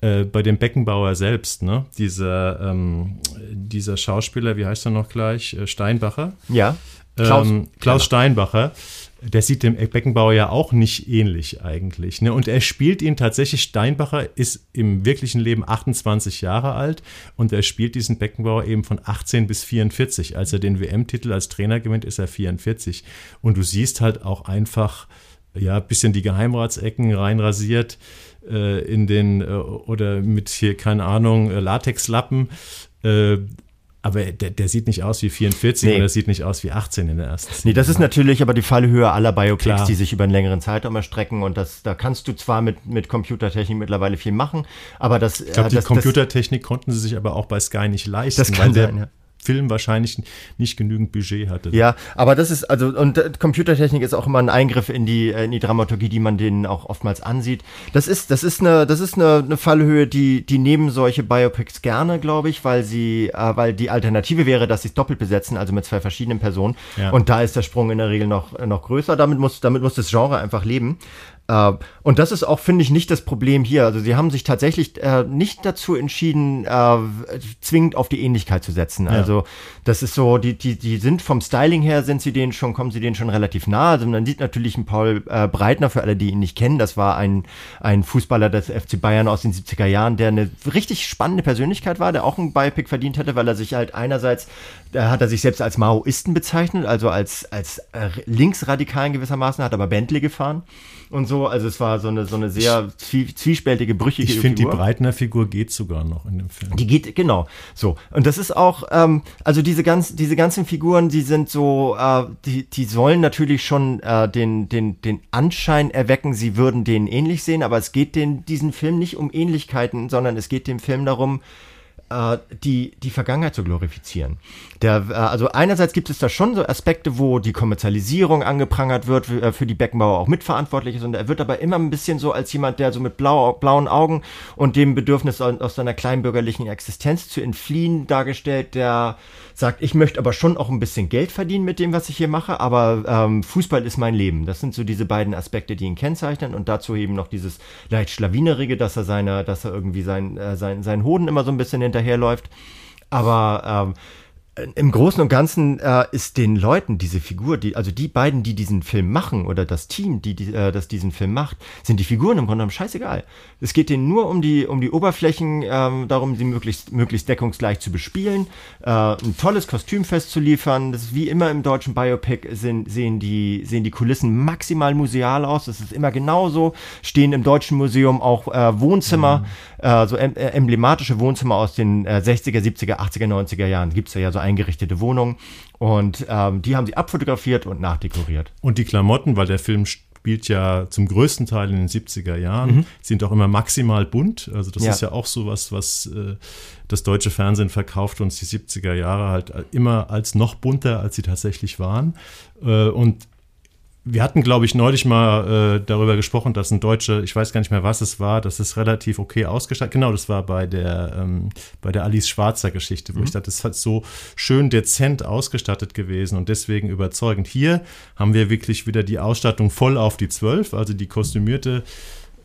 äh, bei dem Beckenbauer selbst, ne? Dieser, ähm, dieser Schauspieler, wie heißt er noch gleich? Äh, Steinbacher? Ja. Klaus, ähm, Klaus Steinbacher. Der sieht dem Beckenbauer ja auch nicht ähnlich eigentlich. Ne? Und er spielt ihn tatsächlich, Steinbacher ist im wirklichen Leben 28 Jahre alt und er spielt diesen Beckenbauer eben von 18 bis 44. Als er den WM-Titel als Trainer gewinnt, ist er 44. Und du siehst halt auch einfach, ja, ein bisschen die Geheimratsecken reinrasiert äh, in den, äh, oder mit hier, keine Ahnung, äh, Latexlappen. Äh, Aber der, der sieht nicht aus wie 44 Nee. und der sieht nicht aus wie 18 in der ersten Szene. Nee, das ist natürlich aber die Fallhöhe aller Biopics, Klar. die sich über einen längeren Zeitraum erstrecken. Und das, da kannst du zwar mit, mit Computertechnik mittlerweile viel machen, aber das. Ich glaube, äh, die das, Computertechnik konnten sie sich aber auch bei Sky nicht leisten, Das kann sein, ja. Film wahrscheinlich nicht genügend Budget hatte. Ja, aber das ist, also, und äh, Computertechnik ist auch immer ein Eingriff in die, äh, in die Dramaturgie, die man denen auch oftmals ansieht. Das ist, das ist eine, das ist eine, eine Fallhöhe, die, die nehmen solche Biopics gerne, glaube ich, weil sie, äh, weil die Alternative wäre, dass sie es doppelt besetzen, also mit zwei verschiedenen Personen. Ja. Und da ist der Sprung in der Regel noch, noch größer. Damit muss, damit muss das Genre einfach leben. Äh, und das ist auch, finde ich, nicht das Problem hier. Also sie haben sich tatsächlich äh, nicht dazu entschieden, äh, zwingend auf die Ähnlichkeit zu setzen. Also das ist so, die, die, die sind vom Styling her, sind sie denen schon, kommen sie denen schon relativ nah. Also man sieht natürlich einen Paul äh, Breitner, für alle, die ihn nicht kennen. Das war ein, ein Fußballer des FC Bayern aus den 70er Jahren, der eine richtig spannende Persönlichkeit war, der auch einen Biopic verdient hätte, weil er sich halt einerseits, da hat er sich selbst als Maoisten bezeichnet, also als, als äh, linksradikalen gewissermaßen, hat aber Bentley gefahren und so. Also es war so eine, so eine sehr zwie zwiespältige, brüchige Ich finde, die Figur. Breitner-Figur geht sogar noch in dem Film. Die geht, genau, so. Und das ist auch, ähm, also diese, ganz, diese ganzen Figuren, die sind so, äh, die, die sollen natürlich schon äh, den, den, den Anschein erwecken, sie würden denen ähnlich sehen, aber es geht den, diesen Film nicht um Ähnlichkeiten, sondern es geht dem Film darum, äh, die, die Vergangenheit zu glorifizieren. Der, äh, also einerseits gibt es da schon so Aspekte, wo die Kommerzialisierung angeprangert wird, für, äh, für die Beckenbauer auch mitverantwortlich ist und er wird aber immer ein bisschen so als jemand, der so mit blau, blauen Augen und dem Bedürfnis aus seiner kleinbürgerlichen Existenz zu entfliehen dargestellt, der sagt, ich möchte aber schon auch ein bisschen Geld verdienen mit dem, was ich hier mache, aber ähm, Fußball ist mein Leben. Das sind so diese beiden Aspekte, die ihn kennzeichnen und dazu eben noch dieses leicht schlawinerige, dass er seine, dass er irgendwie sein, äh, sein, seinen Hoden immer so ein bisschen hinterherläuft. Aber ähm, im Großen und Ganzen äh, ist den Leuten diese Figur, die, also die beiden, die diesen Film machen oder das Team, die, die äh, das diesen Film macht, sind die Figuren im Grunde genommen scheißegal. Es geht denen nur um die, um die Oberflächen, ähm, darum, sie möglichst, möglichst deckungsgleich zu bespielen, äh, ein tolles Kostüm festzuliefern. Das ist wie immer im deutschen Biopic sind, sehen die, sehen die Kulissen maximal museal aus. Das ist immer genauso. Stehen im Deutschen Museum auch äh, Wohnzimmer, äh, so em äh, emblematische Wohnzimmer aus den äh, 60er, 70er, 80er, 90er Jahren. Gibt's ja, ja so eingerichtete Wohnungen. Und ähm, die haben sie abfotografiert und nachdekoriert. Und die Klamotten, weil der Film spielt ja zum größten Teil in den 70er Jahren, sind auch immer maximal bunt. Also das Ja. ist ja auch sowas, was äh, das deutsche Fernsehen verkauft uns die 70er Jahre halt immer als noch bunter, als sie tatsächlich waren. Äh, und wir hatten, glaube ich, neulich mal äh, darüber gesprochen, dass ein Deutsche, ich weiß gar nicht mehr, was es war, dass es relativ okay ausgestattet. Genau, das war bei der ähm, bei der Alice Schwarzer Geschichte, wo ich dachte, das hat so schön dezent ausgestattet gewesen und deswegen überzeugend. Hier haben wir wirklich wieder die Ausstattung voll auf die Zwölf, also die kostümierte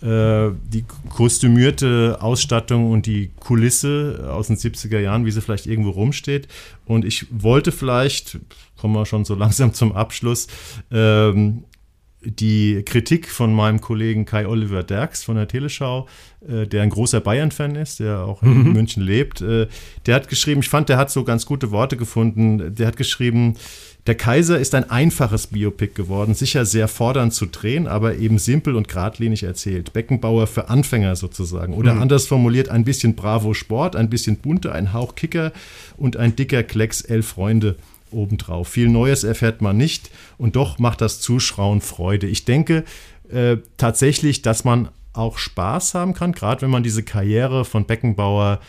äh, die kostümierte Ausstattung und die Kulisse aus den 70er Jahren, wie sie vielleicht irgendwo rumsteht. Und ich wollte vielleicht, kommen wir schon so [laughs] langsam zum Abschluss, ähm, die Kritik von meinem Kollegen Kai Oliver Derks von der Teleschau, äh, der ein großer Bayern-Fan ist, der auch in München lebt, äh, der hat geschrieben, ich fand, der hat so ganz gute Worte gefunden. Der hat geschrieben, der Kaiser ist ein einfaches Biopic geworden, sicher sehr fordernd zu drehen, aber eben simpel und geradlinig erzählt. Beckenbauer für Anfänger sozusagen. Oder anders formuliert, ein bisschen Bravo Sport, ein bisschen bunter, ein Hauch Kicker und ein dicker Klecks elf Freunde obendrauf. Viel Neues erfährt man nicht und doch macht das Zuschrauen Freude. Ich denke äh, tatsächlich, dass man auch Spaß haben kann, gerade wenn man diese Karriere von Beckenbauer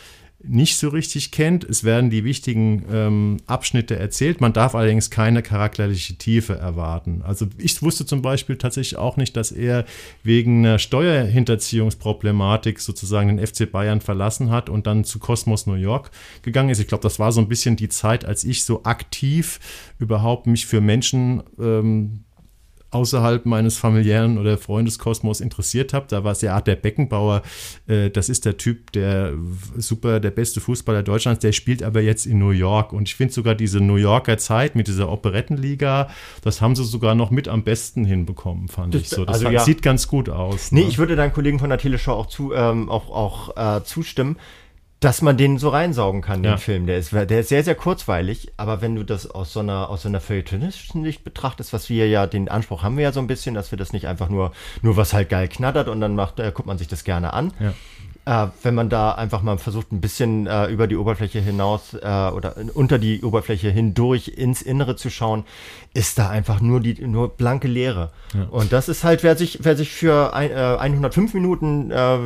nicht so richtig kennt. Es werden die wichtigen ähm, Abschnitte erzählt. Man darf allerdings keine charakterliche Tiefe erwarten. Also ich wusste zum Beispiel tatsächlich auch nicht, dass er wegen einer Steuerhinterziehungsproblematik sozusagen den FC Bayern verlassen hat und dann zu Cosmos New York gegangen ist. Ich glaube, das war so ein bisschen die Zeit, als ich so aktiv überhaupt mich für Menschen ähm, außerhalb meines familiären oder Freundeskosmos interessiert habe. Da war es ja Art der Beckenbauer. Äh, das ist der Typ, der super, der beste Fußballer Deutschlands. Der spielt aber jetzt in New York. Und ich finde sogar diese New Yorker Zeit mit dieser Operettenliga, das haben sie sogar noch mit am besten hinbekommen, fand Das- ich so. Das also hat, ja. sieht ganz gut aus. Nee, ne? ich würde deinen Kollegen von der Teleschau auch, zu, ähm, auch, auch äh, zustimmen, dass man den so reinsaugen kann, den Ja. Film. Der ist, der ist sehr, sehr kurzweilig, aber wenn du das aus so einer, aus so einer feuilletonistischen Sicht betrachtest, was wir ja, den Anspruch haben wir ja so ein bisschen, dass wir das nicht einfach nur, nur was halt geil knattert und dann macht, äh, guckt man sich das gerne an. Ja. äh, wenn man da einfach mal versucht, ein bisschen äh, über die Oberfläche hinaus äh, oder unter die Oberfläche hindurch ins Innere zu schauen, ist da einfach nur die nur blanke Leere. Ja. Und das ist halt, wer sich, wer sich für ein, äh, 105 Minuten äh,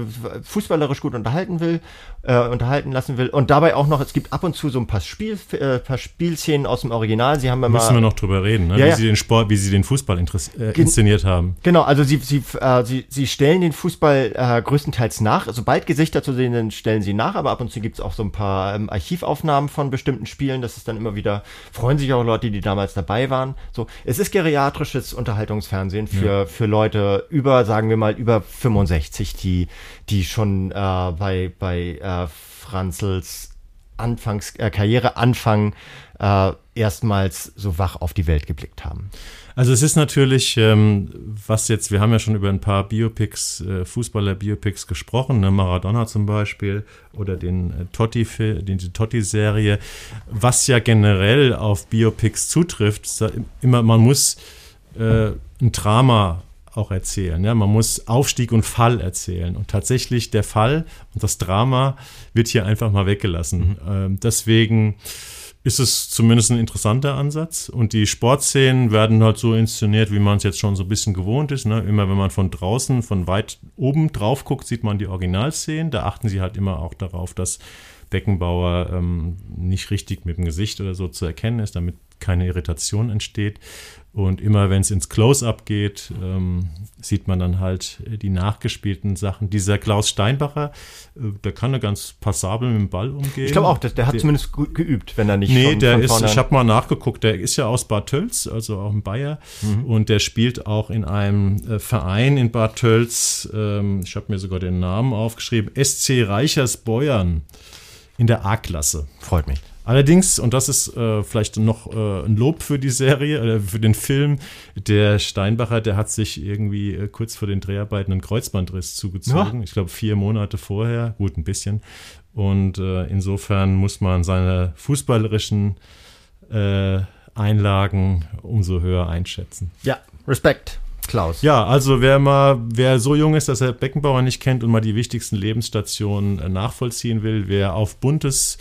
fußballerisch gut unterhalten will, äh, unterhalten lassen will und dabei auch noch, es gibt ab und zu so ein paar, Spiel, äh, paar Spielszenen aus dem Original. Sie haben immer, Müssen wir noch drüber reden, ne? ja, wie ja. sie den Sport, wie sie den Fußball äh, inszeniert haben. Genau, also sie, sie, äh, sie, sie stellen den Fußball äh, größtenteils nach. Sobald Gesichter zu sehen sind, stellen sie nach, aber ab und zu gibt es auch so ein paar ähm, Archivaufnahmen von bestimmten Spielen. Das ist dann immer wieder, freuen sich auch Leute, die damals dabei waren. So, es ist geriatrisches Unterhaltungsfernsehen für, ja. für Leute über, sagen wir mal, über 65, die, die schon äh, bei, bei äh, Franzels Anfangs, äh, Karriereanfang äh, erstmals so wach auf die Welt geblickt haben. Also es ist natürlich, ähm, was jetzt, wir haben ja schon über ein paar Biopics, äh, Fußballer-Biopics gesprochen, ne? Maradona zum Beispiel oder den äh, Totti, den, die Totti-Serie, was ja generell auf Biopics zutrifft, immer, man muss äh, ein Drama auch erzählen. Ja? Man muss Aufstieg und Fall erzählen. Und tatsächlich der Fall und das Drama wird hier einfach mal weggelassen. Mhm. Ähm, deswegen ist es zumindest ein interessanter Ansatz. Und die Sportszenen werden halt so inszeniert, wie man es jetzt schon so ein bisschen gewohnt ist. Ne? Immer wenn man von draußen, von weit oben drauf guckt, sieht man die Originalszenen. Da achten sie halt immer auch darauf, dass Beckenbauer ähm, nicht richtig mit dem Gesicht oder so zu erkennen ist, damit keine Irritation entsteht. Und immer wenn es ins Close-up geht, ähm, sieht man dann halt äh, die nachgespielten Sachen. Dieser Klaus Steinbacher, äh, der kann da ganz passabel mit dem Ball umgehen. Ich glaube auch, der, der hat der, zumindest geübt, wenn er nicht. Nee, von, der von ist, ich habe mal nachgeguckt, der ist ja aus Bad Tölz, also auch ein Bayer. Mhm. Und der spielt auch in einem äh, Verein in Bad Tölz. Ähm, ich habe mir sogar den Namen aufgeschrieben: SC Reichers Beuern in der A-Klasse. Freut mich. Allerdings, und das ist äh, vielleicht noch äh, ein Lob für die Serie, äh, für den Film, der Steinbacher, der hat sich irgendwie äh, kurz vor den Dreharbeiten einen Kreuzbandriss zugezogen. Ja. Ich glaube, vier Monate vorher, gut, ein bisschen. Und äh, insofern muss man seine fußballerischen äh, Einlagen umso höher einschätzen. Ja, Respekt. Klaus. Ja, also wer mal, wer so jung ist, dass er Beckenbauer nicht kennt und mal die wichtigsten Lebensstationen nachvollziehen will, wer auf buntes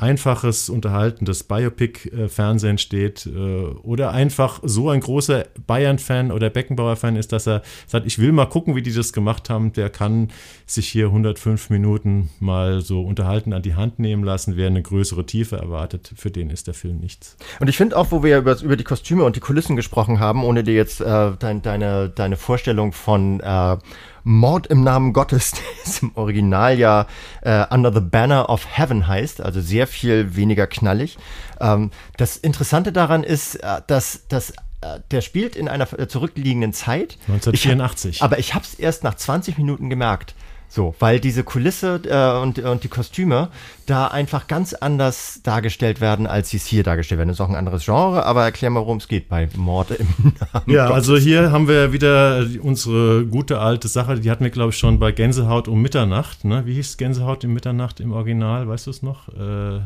einfaches, unterhaltendes Biopic-Fernsehen steht äh, oder einfach so ein großer Bayern-Fan oder Beckenbauer-Fan ist, dass er sagt, ich will mal gucken, wie die das gemacht haben, der kann sich hier 105 Minuten mal so unterhalten an die Hand nehmen lassen. Wer eine größere Tiefe erwartet, für den ist der Film nichts. Und ich finde auch, wo wir über, über die Kostüme und die Kulissen gesprochen haben, ohne dir jetzt äh, dein, deine, deine Vorstellung von äh, Mord im Namen Gottes, [laughs] der im Original ja äh, Under the Banner of Heaven heißt, also sehr viel weniger knallig. Ähm, das Interessante daran ist, äh, dass, dass äh, der spielt in einer äh, zurückliegenden Zeit. 1984. Ich aber ich habe es erst nach 20 Minuten gemerkt. So, weil diese Kulisse äh, und, und die Kostüme da einfach ganz anders dargestellt werden, als sie es hier dargestellt werden. Das ist auch ein anderes Genre, aber erklär mal, worum es geht bei Mord im Namen. Ja, Gottes. also hier haben wir wieder unsere gute alte Sache, die hatten wir, glaube ich, schon bei Gänsehaut um Mitternacht. Ne? Wie hieß Gänsehaut um Mitternacht im Original? Weißt du es noch? Äh,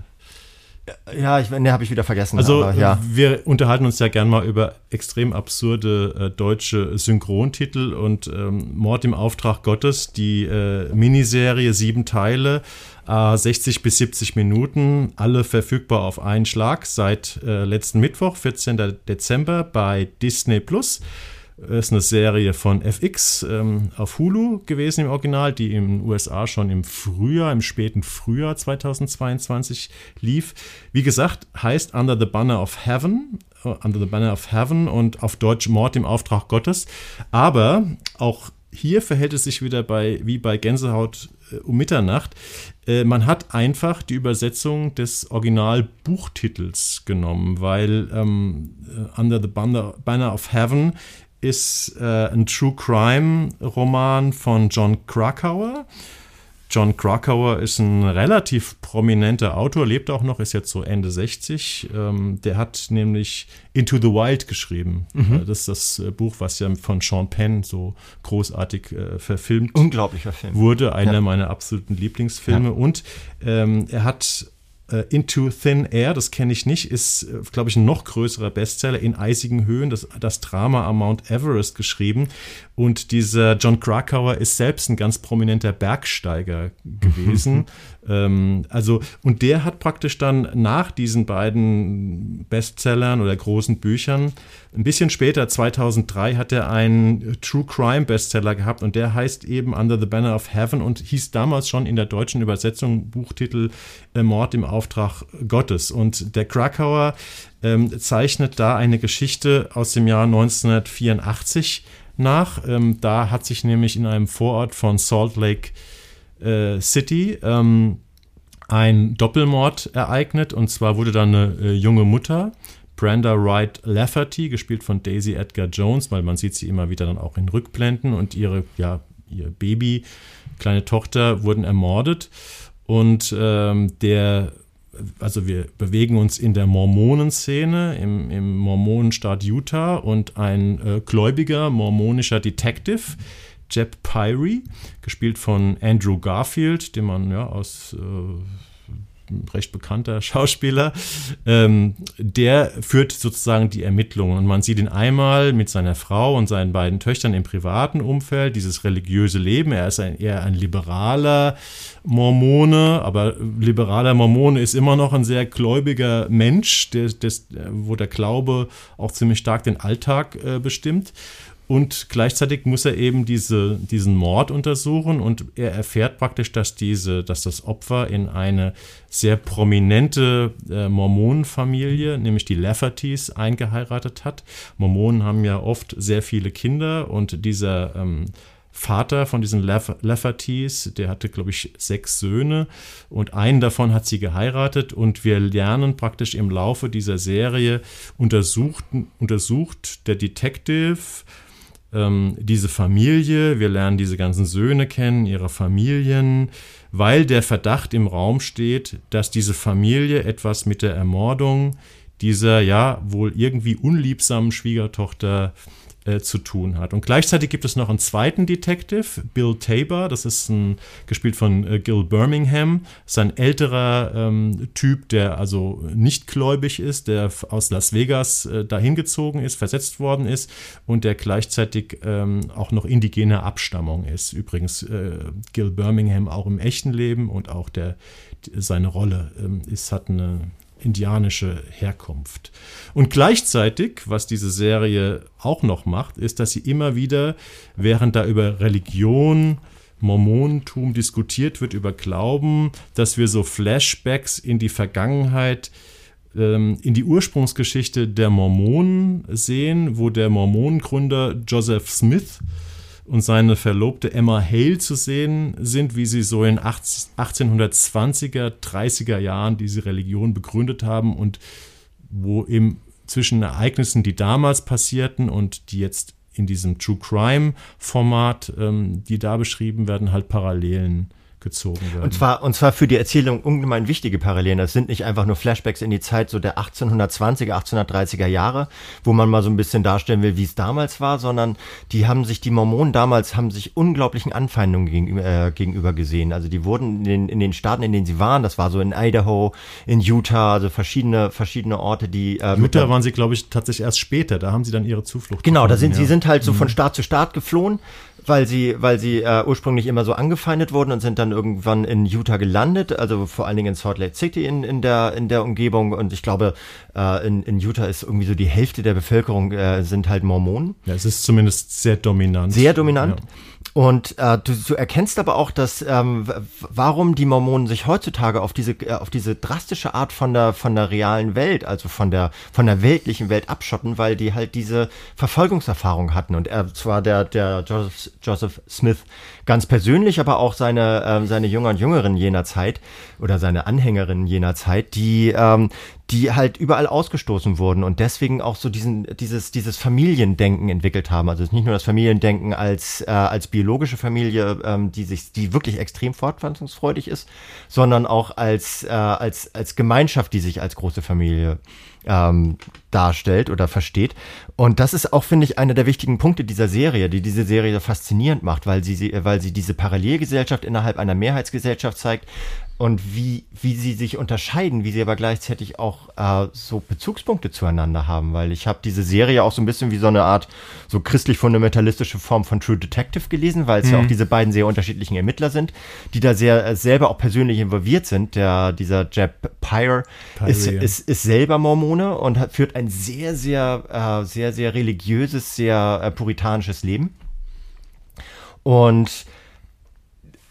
ja, ich, ne, habe ich wieder vergessen. Also aber, ja. wir unterhalten uns ja gern mal über extrem absurde äh, deutsche Synchrontitel und ähm, Mord im Auftrag Gottes, die äh, Miniserie, sieben Teile, äh, 60 bis 70 Minuten, alle verfügbar auf einen Schlag seit äh, letzten Mittwoch, 14. Dezember bei Disney Plus ist eine Serie von FX ähm, auf Hulu gewesen im Original, die in den USA schon im Frühjahr, im späten Frühjahr 2022 lief. Wie gesagt, heißt Under the Banner of Heaven, uh, Under the Banner of Heaven und auf Deutsch Mord im Auftrag Gottes. Aber auch hier verhält es sich wieder bei, wie bei Gänsehaut äh, um Mitternacht. Äh, man hat einfach die Übersetzung des Originalbuchtitels genommen, weil ähm, äh, Under the Banner, Banner of Heaven ist äh, ein True Crime Roman von John Krakauer. John Krakauer ist ein relativ prominenter Autor, lebt auch noch, ist jetzt so Ende 60. Ähm, der hat nämlich Into the Wild geschrieben. Mhm. Äh, das ist das äh, Buch, was ja von Sean Penn so großartig äh, verfilmt Unglaublicher Film. wurde. Einer ja. meiner absoluten Lieblingsfilme. Ja. Und ähm, er hat Into Thin Air, das kenne ich nicht, ist, äh, glaube ich, ein noch größerer Bestseller in eisigen Höhen, das, das Drama am Mount Everest geschrieben. Und dieser John Krakauer ist selbst ein ganz prominenter Bergsteiger [laughs] gewesen. ähm, also, und der hat praktisch dann nach diesen beiden Bestsellern oder großen Büchern, ein bisschen später, 2003, hat er einen True Crime Bestseller gehabt und der heißt eben Under the Banner of Heaven und hieß damals schon in der deutschen Übersetzung Buchtitel äh, Mord im Auftrag Gottes. Und der Krakauer ähm, zeichnet da eine Geschichte aus dem Jahr 1984 nach. Ähm, da hat sich nämlich in einem Vorort von Salt Lake äh, City ähm, ein Doppelmord ereignet. Und zwar wurde da eine äh, junge Mutter, Brenda Wright Lafferty, gespielt von Daisy Edgar Jones, weil man sieht sie immer wieder dann auch in Rückblenden und ihre, ja, ihr Baby, kleine Tochter wurden ermordet. Und ähm, der also wir bewegen uns in der Mormonenszene im, im Mormonenstaat Utah und ein äh, gläubiger mormonischer Detective, Jeb Pyrie, gespielt von Andrew Garfield, den man ja aus äh, recht bekannter [laughs] Schauspieler, ähm, der führt sozusagen die Ermittlungen. Und man sieht ihn einmal mit seiner Frau und seinen beiden Töchtern im privaten Umfeld, dieses religiöse Leben. Er ist ein, eher ein liberaler Mormone, aber liberaler Mormone ist immer noch ein sehr gläubiger Mensch, der, des, wo der Glaube auch ziemlich stark den Alltag äh, bestimmt. Und gleichzeitig muss er eben diese, diesen Mord untersuchen und er erfährt praktisch, dass diese, dass das Opfer in eine sehr prominente äh, Mormonenfamilie, nämlich die Laffertys, eingeheiratet hat. Mormonen haben ja oft sehr viele Kinder und dieser ähm, Vater von diesen Laffertys, der hatte, glaube ich, sechs Söhne und einen davon hat sie geheiratet und wir lernen praktisch im Laufe dieser Serie untersucht, untersucht der Detective ähm, diese Familie, wir lernen diese ganzen Söhne kennen, ihre Familien, weil der Verdacht im Raum steht, dass diese Familie etwas mit der Ermordung dieser ja wohl irgendwie unliebsamen Schwiegertochter äh, zu tun hat. Und gleichzeitig gibt es noch einen zweiten Detective, Bill Tabor, das ist ein, gespielt von äh, Gil Birmingham, ist ein älterer ähm, Typ, der also nicht gläubig ist, der aus Las Vegas äh, dahin gezogen ist, versetzt worden ist und der gleichzeitig ähm, auch noch indigener Abstammung ist. Übrigens äh, Gil Birmingham auch im echten Leben und auch der, seine Rolle ähm, ist, hat eine indianische Herkunft. Und gleichzeitig, was diese Serie auch noch macht, ist, dass sie immer wieder, während da über Religion, Mormonentum diskutiert wird, über Glauben, dass wir so Flashbacks in die Vergangenheit ähm, in die Ursprungsgeschichte der Mormonen sehen, wo der Mormonengründer Joseph Smith und seine Verlobte Emma Hale zu sehen sind, wie sie so in 1820er, 30er Jahren diese Religion begründet haben und wo eben zwischen Ereignissen, die damals passierten und die jetzt in diesem True Crime Format, ähm, die da beschrieben werden, halt Parallelen gezogen werden. Und zwar, und zwar für die Erzählung ungemein wichtige Parallelen. Das sind nicht einfach nur Flashbacks in die Zeit so der 1820er, 1830er Jahre, wo man mal so ein bisschen darstellen will, wie es damals war, sondern die haben sich, die Mormonen damals haben sich unglaublichen Anfeindungen gegenüber, äh, gegenüber gesehen. Also die wurden in den, in den Staaten, in denen sie waren, das war so in Idaho, in Utah, also verschiedene, verschiedene Orte, die. Äh, Utah waren sie, glaube ich, tatsächlich erst später. Da haben sie dann ihre Zuflucht. Genau, gefunden, da sind ja. sie sind halt so mhm. von Staat zu Staat geflohen weil sie, weil sie äh, ursprünglich immer so angefeindet wurden und sind dann irgendwann in Utah gelandet, also vor allen Dingen in Salt Lake City in, in der in der Umgebung und ich glaube äh, in, in Utah ist irgendwie so die Hälfte der Bevölkerung äh, sind halt Mormonen. Ja, es ist zumindest sehr dominant. Sehr dominant. Ja. Und äh, du, du erkennst aber auch, dass ähm, warum die Mormonen sich heutzutage auf diese äh, auf diese drastische Art von der von der realen Welt, also von der von der weltlichen Welt abschotten, weil die halt diese Verfolgungserfahrung hatten. Und er zwar der der Joseph, Joseph Smith ganz persönlich, aber auch seine äh, seine Jünger und Jüngerinnen jener Zeit oder seine Anhängerinnen jener Zeit, die ähm, die halt überall ausgestoßen wurden und deswegen auch so diesen, dieses, dieses Familiendenken entwickelt haben. Also nicht nur das Familiendenken als, äh, als biologische Familie, ähm, die sich, die wirklich extrem fortpflanzungsfreudig ist, sondern auch als, äh, als, als Gemeinschaft, die sich als große Familie ähm, darstellt oder versteht. Und das ist auch, finde ich, einer der wichtigen Punkte dieser Serie, die diese Serie faszinierend macht, weil sie, weil sie diese Parallelgesellschaft innerhalb einer Mehrheitsgesellschaft zeigt, und wie, wie sie sich unterscheiden, wie sie aber gleichzeitig auch äh, so Bezugspunkte zueinander haben, weil ich habe diese Serie auch so ein bisschen wie so eine Art so christlich-fundamentalistische Form von True Detective gelesen, weil es mhm. ja auch diese beiden sehr unterschiedlichen Ermittler sind, die da sehr äh, selber auch persönlich involviert sind. Der, dieser Jeb Pyre, Pyre ist, ja. ist, ist selber Mormone und hat, führt ein sehr, sehr, äh, sehr, sehr religiöses, sehr äh, puritanisches Leben. Und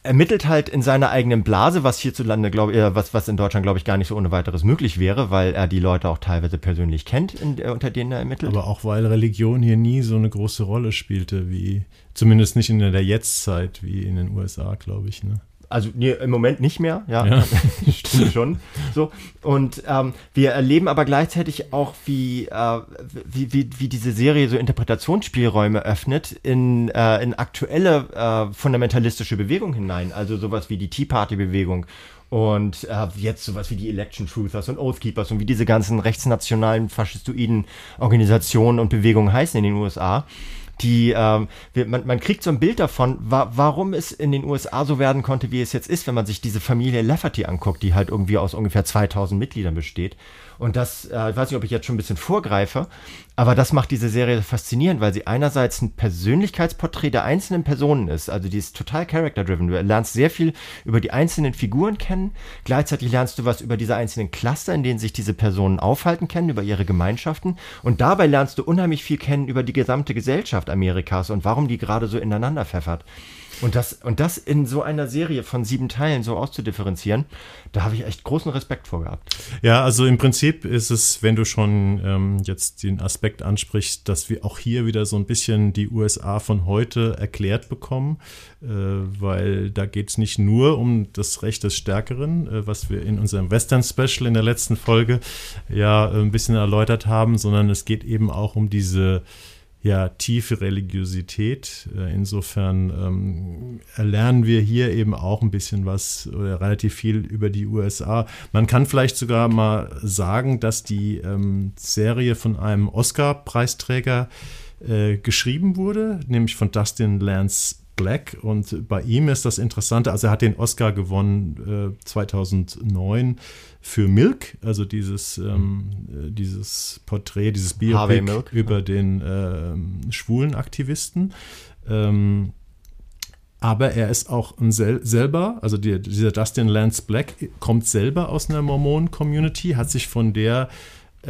ermittelt halt in seiner eigenen Blase, was hierzulande, glaube ich, äh, was, was in Deutschland, glaube ich, gar nicht so ohne weiteres möglich wäre, weil er die Leute auch teilweise persönlich kennt, in, äh, unter denen er ermittelt. Aber auch weil Religion hier nie so eine große Rolle spielte, wie, zumindest nicht in der Jetztzeit, wie in den USA, glaube ich, ne? Also nee, im Moment nicht mehr, ja, ja. [laughs] stimmt schon. So und ähm, wir erleben aber gleichzeitig auch, wie, äh, wie, wie, wie diese Serie so Interpretationsspielräume öffnet in, äh, in aktuelle äh, fundamentalistische Bewegungen hinein. Also sowas wie die Tea Party Bewegung und äh, jetzt sowas wie die Election Truthers und Oath Keepers und wie diese ganzen rechtsnationalen faschistoiden Organisationen und Bewegungen heißen in den USA die, ähm, man, man kriegt so ein Bild davon, wa warum es in den USA so werden konnte, wie es jetzt ist, wenn man sich diese Familie Lafferty anguckt, die halt irgendwie aus ungefähr 2000 Mitgliedern besteht. Und das, äh, ich weiß nicht, ob ich jetzt schon ein bisschen vorgreife, aber das macht diese Serie faszinierend, weil sie einerseits ein Persönlichkeitsporträt der einzelnen Personen ist. Also die ist total character-driven. Du lernst sehr viel über die einzelnen Figuren kennen. Gleichzeitig lernst du was über diese einzelnen Cluster, in denen sich diese Personen aufhalten kennen, über ihre Gemeinschaften. Und dabei lernst du unheimlich viel kennen über die gesamte Gesellschaft Amerikas und warum die gerade so ineinander pfeffert. Und das, und das in so einer Serie von sieben Teilen so auszudifferenzieren, da habe ich echt großen Respekt vor gehabt. Ja, also im Prinzip ist es, wenn du schon ähm, jetzt den Aspekt ansprichst, dass wir auch hier wieder so ein bisschen die USA von heute erklärt bekommen, äh, weil da geht es nicht nur um das Recht des Stärkeren, äh, was wir in unserem Western-Special in der letzten Folge ja ein bisschen erläutert haben, sondern es geht eben auch um diese ja, tiefe Religiosität. Äh, insofern ähm, erlernen wir hier eben auch ein bisschen was oder relativ viel über die USA. Man kann vielleicht sogar mal sagen, dass die ähm, Serie von einem Oscar-Preisträger äh, geschrieben wurde, nämlich von Dustin Lance Black. Und bei ihm ist das Interessante, also er hat den Oscar gewonnen äh, 2009 für Milk, also dieses, ähm, äh, dieses Porträt, dieses Biopic über den äh, schwulen Aktivisten. Ähm, aber er ist auch sel selber, also die, dieser Dustin Lance Black kommt selber aus einer Mormonen-Community, hat sich von der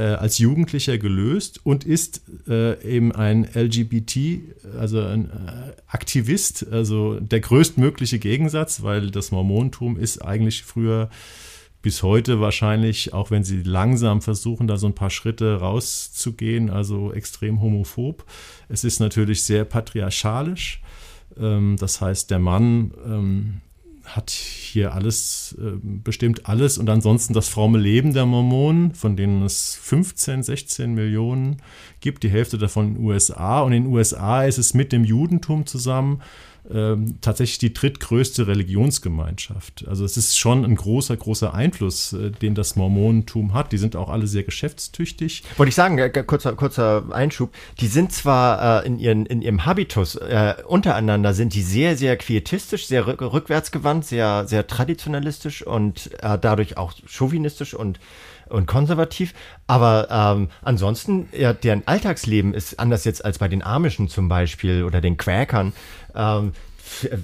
als Jugendlicher gelöst und ist äh, eben ein LGBT, also ein äh, Aktivist, also der größtmögliche Gegensatz, weil das Mormontum ist eigentlich früher bis heute wahrscheinlich, auch wenn sie langsam versuchen, da so ein paar Schritte rauszugehen, also extrem homophob. Es ist natürlich sehr patriarchalisch. Ähm, das heißt, der Mann ähm, hat hier alles, äh, bestimmt alles. Und ansonsten das fromme Leben der Mormonen, von denen es 15, 16 Millionen gibt, die Hälfte davon in den USA. Und in den USA ist es mit dem Judentum zusammen ähm, tatsächlich die drittgrößte Religionsgemeinschaft. Also es ist schon ein großer, großer Einfluss, äh, den das Mormonentum hat. Die sind auch alle sehr geschäftstückt. Wollte ich sagen, äh, kurzer, kurzer Einschub, die sind zwar äh, in, ihren, in ihrem Habitus äh, untereinander, sind die sehr, sehr quietistisch, sehr rückwärtsgewandt, sehr, sehr traditionalistisch und äh, dadurch auch chauvinistisch und und konservativ. Aber ähm, ansonsten, ja, deren Alltagsleben ist anders jetzt als bei den Amischen zum Beispiel oder den Quäkern. Ähm,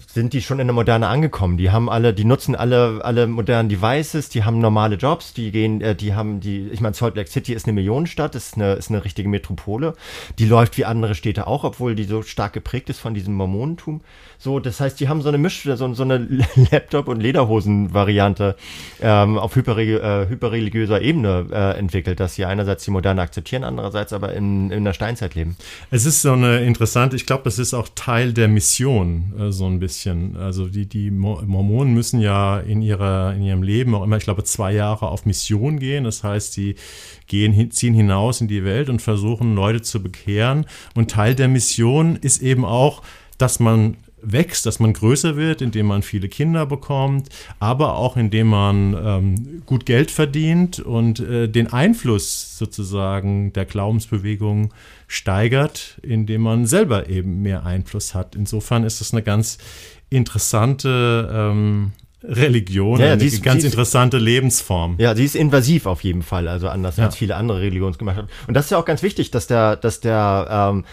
sind die schon in der Moderne angekommen. Die haben alle, die nutzen alle, alle modernen Devices, die haben normale Jobs, die gehen, äh, die haben die, ich meine, Salt Lake City ist eine Millionenstadt, ist eine, ist eine richtige Metropole. Die läuft wie andere Städte auch, obwohl die so stark geprägt ist von diesem Mormonentum. So, das heißt, die haben so eine Misch, so, so eine [laughs] Laptop- und Lederhosen-Variante ähm, auf hyperreli äh, hyperreligiöser Ebene äh, entwickelt, dass sie einerseits die Moderne akzeptieren, andererseits aber in, in der Steinzeit leben. Es ist so eine interessante, ich glaube, das ist auch Teil der Mission, äh, so ein bisschen. Also die, die Mormonen müssen ja in, ihrer, in ihrem Leben auch immer, ich glaube, zwei Jahre auf Mission gehen. Das heißt, sie gehen, ziehen hinaus in die Welt und versuchen, Leute zu bekehren. Und Teil der Mission ist eben auch, dass man wächst, dass man größer wird, indem man viele Kinder bekommt, aber auch indem man ähm, gut Geld verdient und äh, den Einfluss sozusagen der Glaubensbewegung steigert, indem man selber eben mehr Einfluss hat. Insofern ist es eine ganz interessante ähm, Religion, Ja, eine sie ist- ganz ist- interessante Lebensform. Ja, sie ist invasiv auf jeden Fall, also anders Ja. als viele andere Religionen gemacht haben. Und das ist ja auch ganz wichtig, dass der, dass der, ähm,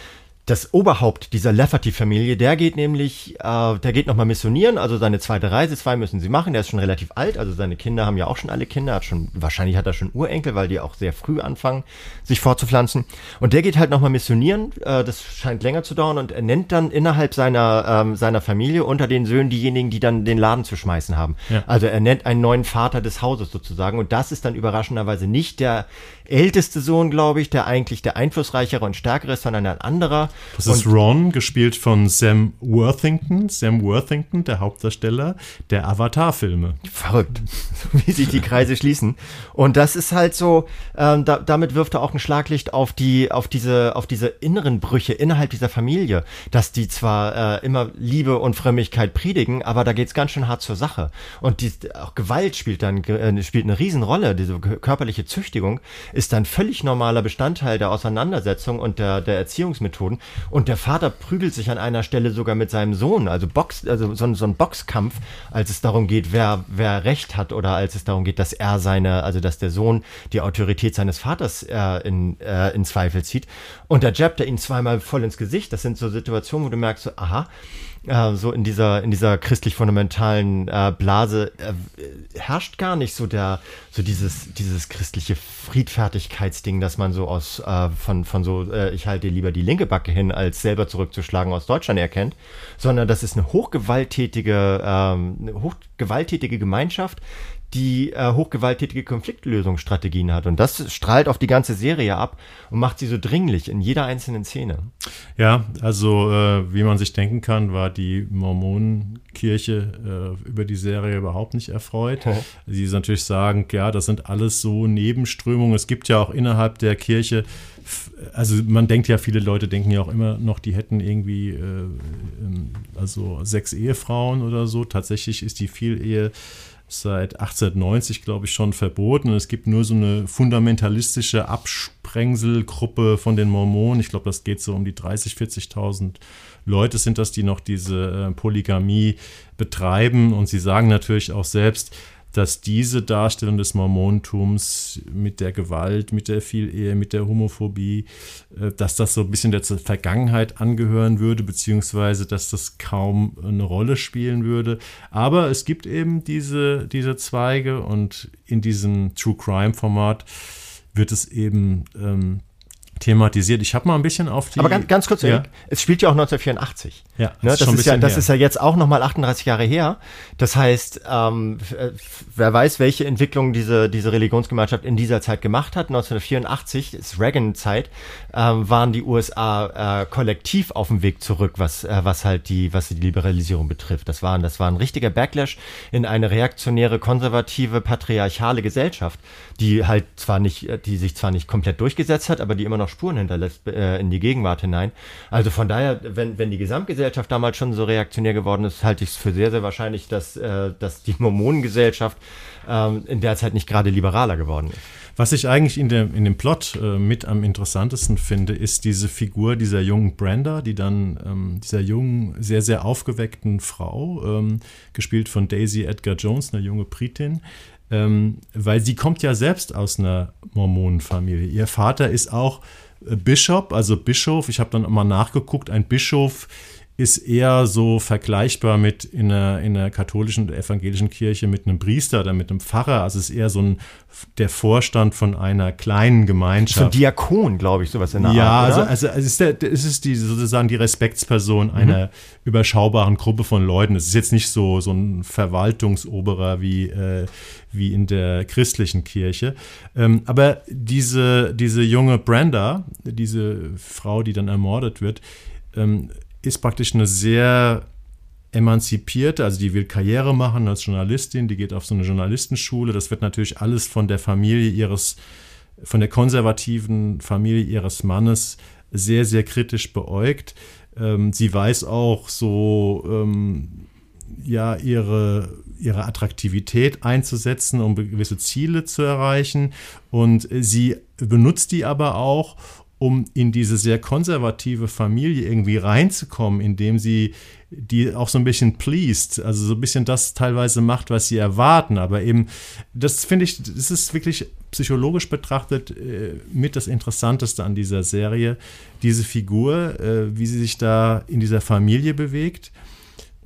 das Oberhaupt dieser Lafferty-Familie, der geht nämlich, äh, der geht nochmal missionieren, also seine zweite Reise, zwei müssen sie machen, der ist schon relativ alt, also seine Kinder haben ja auch schon alle Kinder, hat schon, wahrscheinlich hat er schon Urenkel, weil die auch sehr früh anfangen, sich fortzupflanzen. Und der geht halt nochmal missionieren, äh, das scheint länger zu dauern und er nennt dann innerhalb seiner, ähm, seiner Familie unter den Söhnen diejenigen, die dann den Laden zu schmeißen haben. Ja. Also er nennt einen neuen Vater des Hauses sozusagen und das ist dann überraschenderweise nicht der älteste Sohn, glaube ich, der eigentlich der einflussreichere und stärkere ist, sondern ein anderer. Das ist Ron, gespielt von Sam Worthington. Sam Worthington, der Hauptdarsteller der Avatar-Filme. Verrückt, [laughs] wie sich die Kreise schließen. Und das ist halt so, ähm, da, damit wirft er auch ein Schlaglicht auf die, auf diese, auf diese inneren Brüche innerhalb dieser Familie, dass die zwar äh, immer Liebe und Frömmigkeit predigen, aber da geht's ganz schön hart zur Sache. Und die, auch Gewalt spielt dann äh, spielt eine Riesenrolle. Diese körperliche Züchtigung ist dann völlig normaler Bestandteil der Auseinandersetzung und der, der Erziehungsmethoden. Und der Vater prügelt sich an einer Stelle sogar mit seinem Sohn, also Box, also so, ein- so ein Boxkampf, als es darum geht, wer, wer Recht hat oder als es darum geht, dass er seine, also dass der Sohn die Autorität seines Vaters äh, in, äh, in Zweifel zieht. Und da jabbt er ihn zweimal voll ins Gesicht. Das sind so Situationen, wo du merkst, so, aha, äh, so in dieser in dieser christlich fundamentalen äh, Blase äh, herrscht gar nicht so der so dieses dieses christliche Friedfertigkeitsding, dass man so aus äh, von von so äh, ich halte lieber die linke Backe hin als selber zurückzuschlagen aus Deutschland erkennt, sondern das ist eine hochgewalttätige ähm, eine hochgewalttätige Gemeinschaft, die äh, hochgewalttätige Konfliktlösungsstrategien hat und das strahlt auf die ganze Serie ab und macht sie so dringlich in jeder einzelnen Szene. Ja, also äh, wie man sich denken kann, war die Mormonenkirche äh, über die Serie überhaupt nicht erfreut. [laughs] Sie natürlich sagen, ja, das sind alles so Nebenströmungen. Es gibt ja auch innerhalb der Kirche, also man denkt ja, viele Leute denken ja auch immer noch, die hätten irgendwie äh, ähm, also sechs Ehefrauen oder so. Tatsächlich ist die Vielehe seit 1890, glaube ich, schon verboten. Es gibt nur so eine fundamentalistische Absprengselgruppe von den Mormonen. Ich glaube, das geht so um die 30, 40.000 Leute sind das, die noch diese äh, Polygamie betreiben. Und sie sagen natürlich auch selbst, dass diese Darstellung des Mormonentums mit der Gewalt, mit der Vielehe, mit der Homophobie, äh, dass das so ein bisschen der Vergangenheit angehören würde, beziehungsweise dass das kaum eine Rolle spielen würde. Aber es gibt eben diese, diese Zweige und in diesem True Crime Format wird es eben ähm, thematisiert. Ich habe mal ein bisschen auf die. Aber ganz, ganz kurz, ja, es spielt ja auch 1984. Ja, ne, ist das, ist ja, das ist ja jetzt auch nochmal 38 Jahre her. Das heißt, ähm, äh, wer weiß, welche Entwicklung diese, diese Religionsgemeinschaft in dieser Zeit gemacht hat. 1984, ist Reagan-Zeit, ähm, waren die USA äh, kollektiv auf dem Weg zurück, was, äh, was halt die, was die Liberalisierung betrifft. Das war, das war ein richtiger Backlash in eine reaktionäre, konservative, patriarchale Gesellschaft, die halt zwar nicht, äh, die sich zwar nicht komplett durchgesetzt hat, aber die immer noch Spuren hinterlässt äh, in die Gegenwart hinein. Also von daher, wenn, wenn die Gesamtgesellschaft damals schon so reaktionär geworden ist, halte ich es für sehr, sehr wahrscheinlich, dass, äh, dass die Mormonengesellschaft ähm, in der Zeit nicht gerade liberaler geworden ist. Was ich eigentlich in, der, in dem Plot äh, mit am interessantesten finde, ist diese Figur dieser jungen Brenda, die dann ähm, dieser jungen, sehr, sehr aufgeweckten Frau, ähm, gespielt von Daisy Edgar Jones, eine junge Britin, ähm, weil sie kommt ja selbst aus einer Mormonenfamilie. Ihr Vater ist auch äh, Bischof, also Bischof. Ich habe dann mal nachgeguckt, ein Bischof ist eher so vergleichbar mit in einer, in einer katholischen oder evangelischen Kirche mit einem Priester oder mit einem Pfarrer. Also es ist eher so ein der Vorstand von einer kleinen Gemeinschaft. So ein Diakon, glaube ich, sowas in der Ja, Art. also, oder? also es ist, der, es ist die, sozusagen die Respektsperson einer überschaubaren Gruppe von Leuten. Es ist jetzt nicht so, so ein Verwaltungsoberer wie, äh, wie in der christlichen Kirche. Ähm, aber diese, diese junge Brenda, diese Frau, die dann ermordet wird, ähm, ist praktisch eine sehr emanzipierte, also die will Karriere machen als Journalistin, die geht auf so eine Journalistenschule. Das wird natürlich alles von der Familie ihres, von der konservativen Familie ihres Mannes sehr, sehr kritisch beäugt. Ähm, sie weiß auch so, ähm, ja, ihre, ihre Attraktivität einzusetzen, um gewisse Ziele zu erreichen. Und sie benutzt die aber auch, um in diese sehr konservative Familie irgendwie reinzukommen, indem sie die auch so ein bisschen pleased, also so ein bisschen das teilweise macht, was sie erwarten. Aber eben, das finde ich, das ist wirklich psychologisch betrachtet äh, mit das Interessanteste an dieser Serie, diese Figur, äh, wie sie sich da in dieser Familie bewegt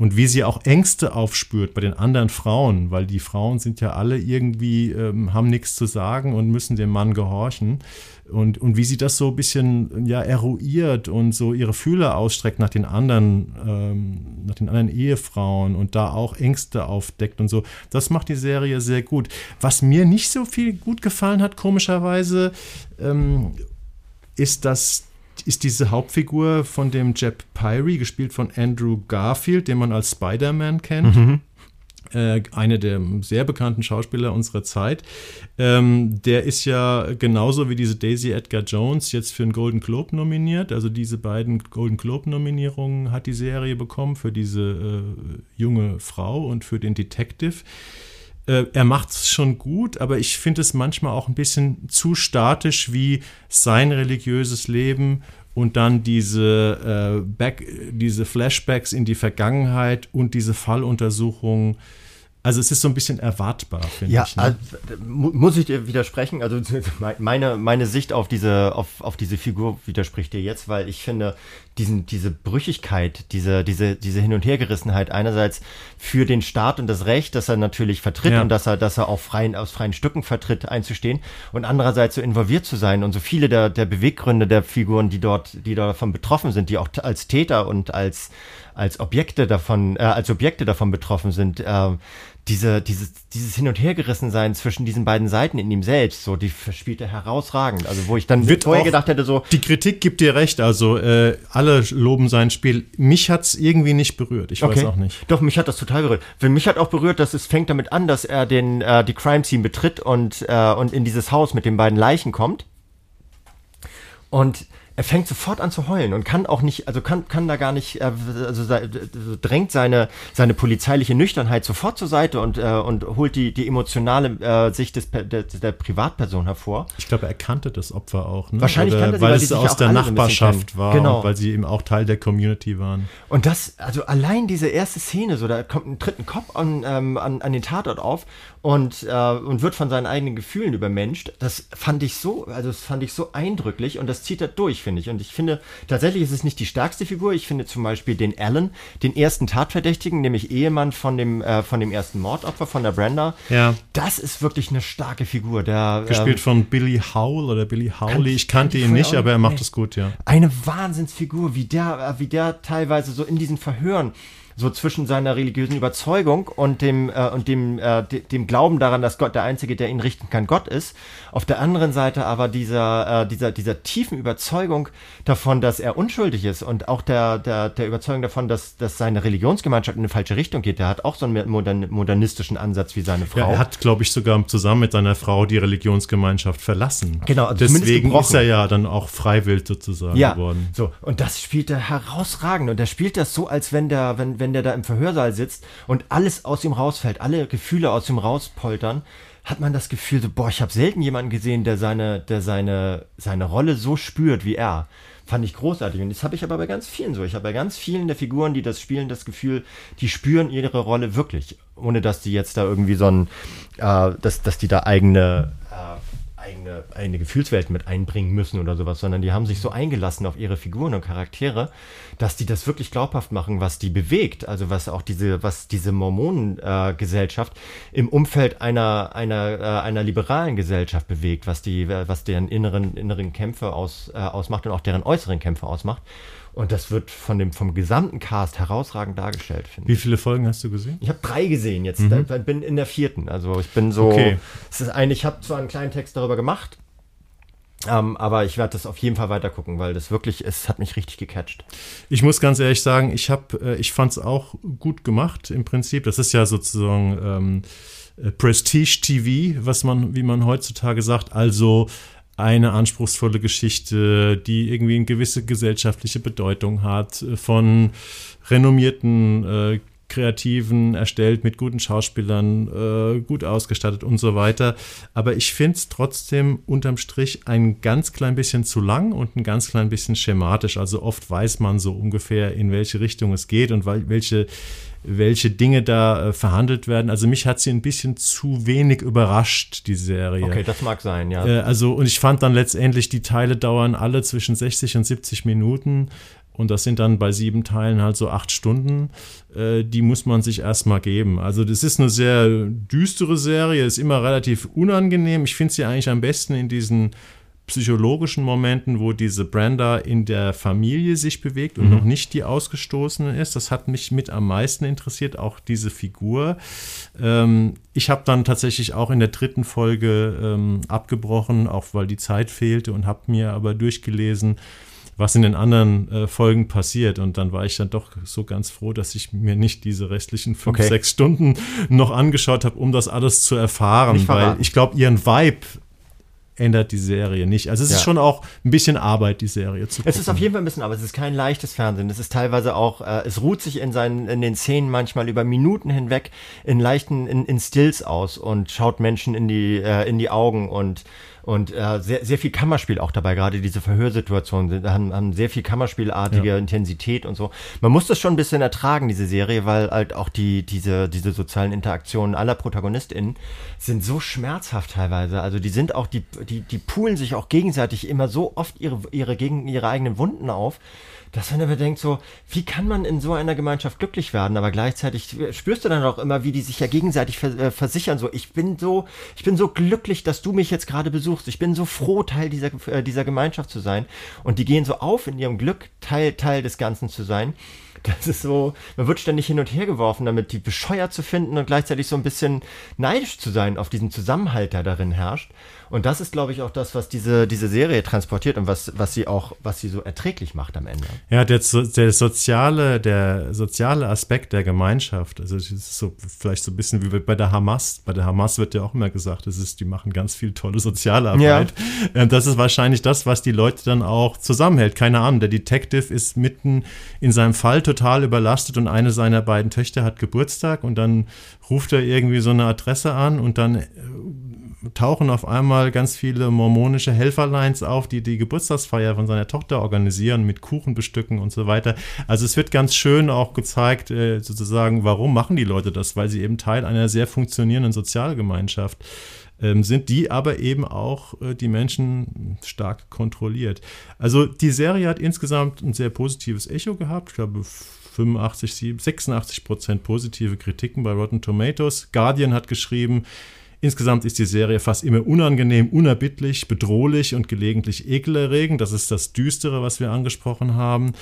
und wie sie auch Ängste aufspürt bei den anderen Frauen, weil die Frauen sind ja alle irgendwie, ähm, haben nichts zu sagen und müssen dem Mann gehorchen und, und wie sie das so ein bisschen ja, eruiert und so ihre Fühler ausstreckt nach den anderen, ähm, nach den anderen Ehefrauen und da auch Ängste aufdeckt und so. Das macht die Serie sehr gut. Was mir nicht so viel gut gefallen hat, komischerweise, ähm, ist, dass ist diese Hauptfigur von dem Jeb Pyrie, gespielt von Andrew Garfield, den man als Spider-Man kennt. Mhm äh, einer der sehr bekannten Schauspieler unserer Zeit. Ähm, der ist ja genauso wie diese Daisy Edgar Jones jetzt für einen Golden Globe nominiert. Also diese beiden Golden Globe-Nominierungen hat die Serie bekommen für diese äh, junge Frau und für den Detective äh, er macht es schon gut, aber ich finde es manchmal auch ein bisschen zu statisch, wie sein religiöses Leben und dann diese, äh, Back, diese Flashbacks in die Vergangenheit und diese Falluntersuchung also es ist so ein bisschen erwartbar, finde ja, ich. Ne? Also, muss ich dir widersprechen. Also [laughs] meine, meine Sicht auf diese, auf, auf diese Figur widerspricht dir jetzt, weil ich finde, diesen, diese Brüchigkeit, diese, diese, diese Hin- und Hergerissenheit einerseits für den Staat und das Recht, das er natürlich vertritt ja. und dass er, dass er auch freien, aus freien Stücken vertritt, einzustehen und andererseits so involviert zu sein und so viele der, der Beweggründe der Figuren, die dort, die davon betroffen sind, die auch als Täter und als, als Objekte davon, äh, als Objekte davon betroffen sind, äh, diese, dieses, dieses Hin- und Hergerissensein zwischen diesen beiden Seiten in ihm selbst, so, die spielt er herausragend. Also, wo ich dann Wird vorher gedacht hätte, so. Die Kritik gibt dir recht, also äh, alle loben sein Spiel. Mich hat es irgendwie nicht berührt. Ich okay. weiß auch nicht. Doch, mich hat das total berührt. Für mich hat auch berührt, dass es fängt damit an, dass er den, äh, die Crime Scene betritt und, äh, und in dieses Haus mit den beiden Leichen kommt. Und er fängt sofort an zu heulen und kann auch nicht, also kann, kann da gar nicht, äh, also drängt seine, seine polizeiliche Nüchternheit sofort zur Seite und, äh, und holt die, die emotionale äh, Sicht des, der, der Privatperson hervor. Ich glaube, er kannte das Opfer auch, ne? Wahrscheinlich Oder, kannte sie, weil, weil es aus der Nachbarschaft war genau. weil sie eben auch Teil der Community waren. Und das, also allein diese erste Szene, so da kommt ein dritten Kopf an, ähm, an, an den Tatort auf und, äh, und wird von seinen eigenen Gefühlen übermenscht. Das fand ich so, also das fand ich so eindrücklich und das zieht er durch, finde ich. Und ich finde, tatsächlich ist es nicht die stärkste Figur. Ich finde zum Beispiel den Alan, den ersten Tatverdächtigen, nämlich Ehemann von dem, äh, von dem ersten Mordopfer, von der Brenda. Ja. Das ist wirklich eine starke Figur. Der, Gespielt ähm, von Billy Howell oder Billy Howley. Ich kannte ihn nicht, aber er macht es gut, ja. Eine Wahnsinnsfigur, wie der, äh, wie der teilweise so in diesen Verhören so zwischen seiner religiösen Überzeugung und dem äh, und dem äh, dem Glauben daran, dass Gott der einzige, der ihn richten kann, Gott ist. Auf der anderen Seite aber dieser äh, dieser dieser tiefen Überzeugung davon, dass er unschuldig ist und auch der der der Überzeugung davon, dass dass seine Religionsgemeinschaft in eine falsche Richtung geht. Der hat auch so einen modern, modernistischen Ansatz wie seine Frau. Ja, er hat, glaube ich, sogar zusammen mit seiner Frau die Religionsgemeinschaft verlassen. Genau. Also Deswegen ist er ja dann auch freiwillig sozusagen ja, geworden. So und das spielt er herausragend und er spielt das so, als wenn der wenn wenn der da im Verhörsaal sitzt und alles aus ihm rausfällt, alle Gefühle aus ihm rauspoltern, hat man das Gefühl, so, boah, ich habe selten jemanden gesehen, der seine, der seine, seine Rolle so spürt wie er. Fand ich großartig. Und das habe ich aber bei ganz vielen so. Ich habe bei ganz vielen der Figuren, die das spielen, das Gefühl, die spüren ihre Rolle wirklich. Ohne dass die jetzt da irgendwie so ein, äh, dass, dass die da eigene äh, eigene, eine Gefühlswelt mit einbringen müssen oder sowas, sondern die haben sich so eingelassen auf ihre Figuren und Charaktere, dass die das wirklich glaubhaft machen, was die bewegt, also was auch diese, was diese Mormonengesellschaft äh, im Umfeld einer, einer, äh, einer liberalen Gesellschaft bewegt, was die, was deren inneren, inneren Kämpfe aus, äh, ausmacht und auch deren äußeren Kämpfe ausmacht. Und das wird von dem, vom gesamten Cast herausragend dargestellt, finde ich. Wie viele Folgen hast du gesehen? Ich habe drei gesehen jetzt. Mhm. Da, bin in der vierten. Also ich bin so. Okay. Es ist eigentlich, ich habe zwar einen kleinen Text darüber gemacht, ähm, aber ich werde das auf jeden Fall weiter gucken, weil das wirklich, es hat mich richtig gecatcht. Ich muss ganz ehrlich sagen, ich habe, äh, ich fand es auch gut gemacht im Prinzip. Das ist ja sozusagen ähm, äh, Prestige TV, was man, wie man heutzutage sagt. Also eine anspruchsvolle Geschichte, die irgendwie eine gewisse gesellschaftliche Bedeutung hat, von renommierten äh, Kreativen erstellt, mit guten Schauspielern, äh, gut ausgestattet und so weiter. Aber ich finde es trotzdem unterm Strich ein ganz klein bisschen zu lang und ein ganz klein bisschen schematisch. Also oft weiß man so ungefähr, in welche Richtung es geht und welche welche Dinge da äh, verhandelt werden. Also mich hat sie ein bisschen zu wenig überrascht, die Serie. Okay, das mag sein, ja. Äh, also, und ich fand dann letztendlich, die Teile dauern alle zwischen 60 und 70 Minuten. Und das sind dann bei sieben Teilen halt so acht Stunden. Äh, die muss man sich erstmal geben. Also, das ist eine sehr düstere Serie, ist immer relativ unangenehm. Ich finde sie eigentlich am besten in diesen psychologischen Momenten, wo diese Brenda in der Familie sich bewegt und mhm. noch nicht die Ausgestoßene ist. Das hat mich mit am meisten interessiert, auch diese Figur. Ähm, ich habe dann tatsächlich auch in der dritten Folge ähm, abgebrochen, auch weil die Zeit fehlte und habe mir aber durchgelesen, was in den anderen äh, Folgen passiert. Und dann war ich dann doch so ganz froh, dass ich mir nicht diese restlichen fünf, okay. sechs Stunden noch angeschaut habe, um das alles zu erfahren. Weil ich glaube, ihren Vibe ändert die Serie nicht. Also es ja. ist schon auch ein bisschen Arbeit, die Serie zu gucken. Es ist auf jeden Fall ein bisschen Arbeit. Es ist kein leichtes Fernsehen. Es ist teilweise auch, äh, es ruht sich in seinen, in den Szenen manchmal über Minuten hinweg in leichten, in, in Stills aus und schaut Menschen in die, äh, in die Augen und und äh, sehr, sehr viel Kammerspiel auch dabei, gerade diese Verhörsituationen haben, haben sehr viel Kammerspielartige ja. Intensität und so. Man muss das schon ein bisschen ertragen, diese Serie, weil halt auch die, diese, diese sozialen Interaktionen aller ProtagonistInnen sind so schmerzhaft teilweise. Also die sind auch, die, die, die poolen sich auch gegenseitig immer so oft ihre, ihre, gegen ihre eigenen Wunden auf dass man aber denkt so, wie kann man in so einer Gemeinschaft glücklich werden? Aber gleichzeitig spürst du dann auch immer, wie die sich ja gegenseitig äh, versichern. So, ich bin so, ich bin so glücklich, dass du mich jetzt gerade besuchst. Ich bin so froh, Teil dieser, äh, dieser Gemeinschaft zu sein. Und die gehen so auf in ihrem Glück, Teil, Teil des Ganzen zu sein. Das ist so, man wird ständig hin und her geworfen, damit die bescheuert zu finden und gleichzeitig so ein bisschen neidisch zu sein auf diesen Zusammenhalt, der darin herrscht. Und das ist, glaube ich, auch das, was diese, diese Serie transportiert und was, was sie auch, was sie so erträglich macht am Ende. Ja, der, der soziale, der soziale Aspekt der Gemeinschaft, also es ist so vielleicht so ein bisschen wie bei der Hamas. Bei der Hamas wird ja auch immer gesagt, das ist, die machen ganz viel tolle soziale Arbeit. Ja. Das ist wahrscheinlich das, was die Leute dann auch zusammenhält. Keine Ahnung, der Detective ist mitten in seinem Fall total überlastet und eine seiner beiden Töchter hat Geburtstag und dann ruft er irgendwie so eine Adresse an und dann äh, tauchen auf einmal ganz viele mormonische Helferlines auf, die die Geburtstagsfeier von seiner Tochter organisieren, mit Kuchen bestücken und so weiter. Also es wird ganz schön auch gezeigt, äh, sozusagen, warum machen die Leute das? Weil sie eben Teil einer sehr funktionierenden Sozialgemeinschaft ähm, sind, die aber eben auch äh, die Menschen stark kontrolliert. Also die Serie hat insgesamt ein sehr positives Echo gehabt. Ich glaube, 85, 86 Prozent positive Kritiken bei Rotten Tomatoes. Guardian hat geschrieben, Insgesamt ist die Serie fast immer unangenehm, unerbittlich, bedrohlich und gelegentlich ekelerregend. Das ist das Düstere, was wir angesprochen haben.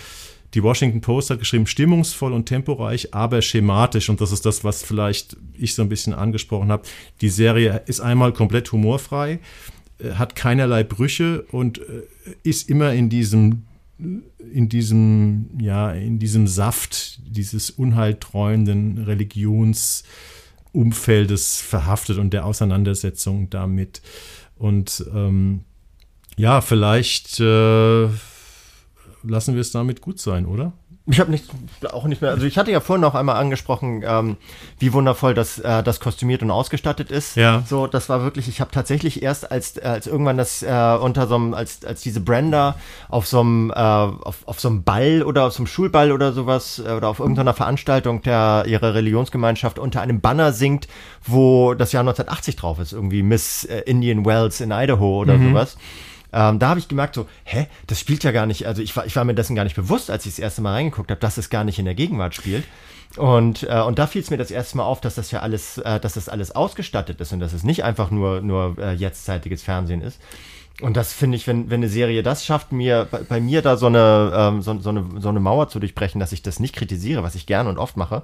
Die Washington Post hat geschrieben, stimmungsvoll und temporeich, aber schematisch. Und das ist das, was vielleicht ich so ein bisschen angesprochen habe. Die Serie ist einmal komplett humorfrei, äh, hat keinerlei Brüche und äh, ist immer in diesem in diesem ja in diesem Saft dieses unheiltreuenden Religions Umfeldes verhaftet und der Auseinandersetzung damit. Und ähm, ja, vielleicht äh, lassen wir es damit gut sein, oder? Ich habe nicht, auch nicht mehr. Also ich hatte ja vorhin noch einmal angesprochen, ähm, wie wundervoll das, äh, das kostümiert und ausgestattet ist. Ja. So, das war wirklich. Ich habe tatsächlich erst als als irgendwann das äh, unter so einem als als diese Brenda auf so einem äh, auf, auf so einem Ball oder auf so einem Schulball oder sowas äh, oder auf irgendeiner Veranstaltung der ihre Religionsgemeinschaft unter einem Banner singt, wo das Jahr 1980 drauf ist, irgendwie Miss äh, Indian Wells in Idaho oder mhm. sowas. Ähm, da habe ich gemerkt, so, hä, das spielt ja gar nicht, also ich war, ich war mir dessen gar nicht bewusst, als ich das erste Mal reingeguckt habe, dass es gar nicht in der Gegenwart spielt. Und, äh, und da fiel es mir das erste Mal auf, dass das ja alles, äh, dass das alles ausgestattet ist und dass es nicht einfach nur, nur äh, jetztzeitiges Fernsehen ist. Und das finde ich, wenn, wenn eine Serie das schafft, mir bei, bei mir da so eine, ähm, so, so, eine, so eine Mauer zu durchbrechen, dass ich das nicht kritisiere, was ich gerne und oft mache,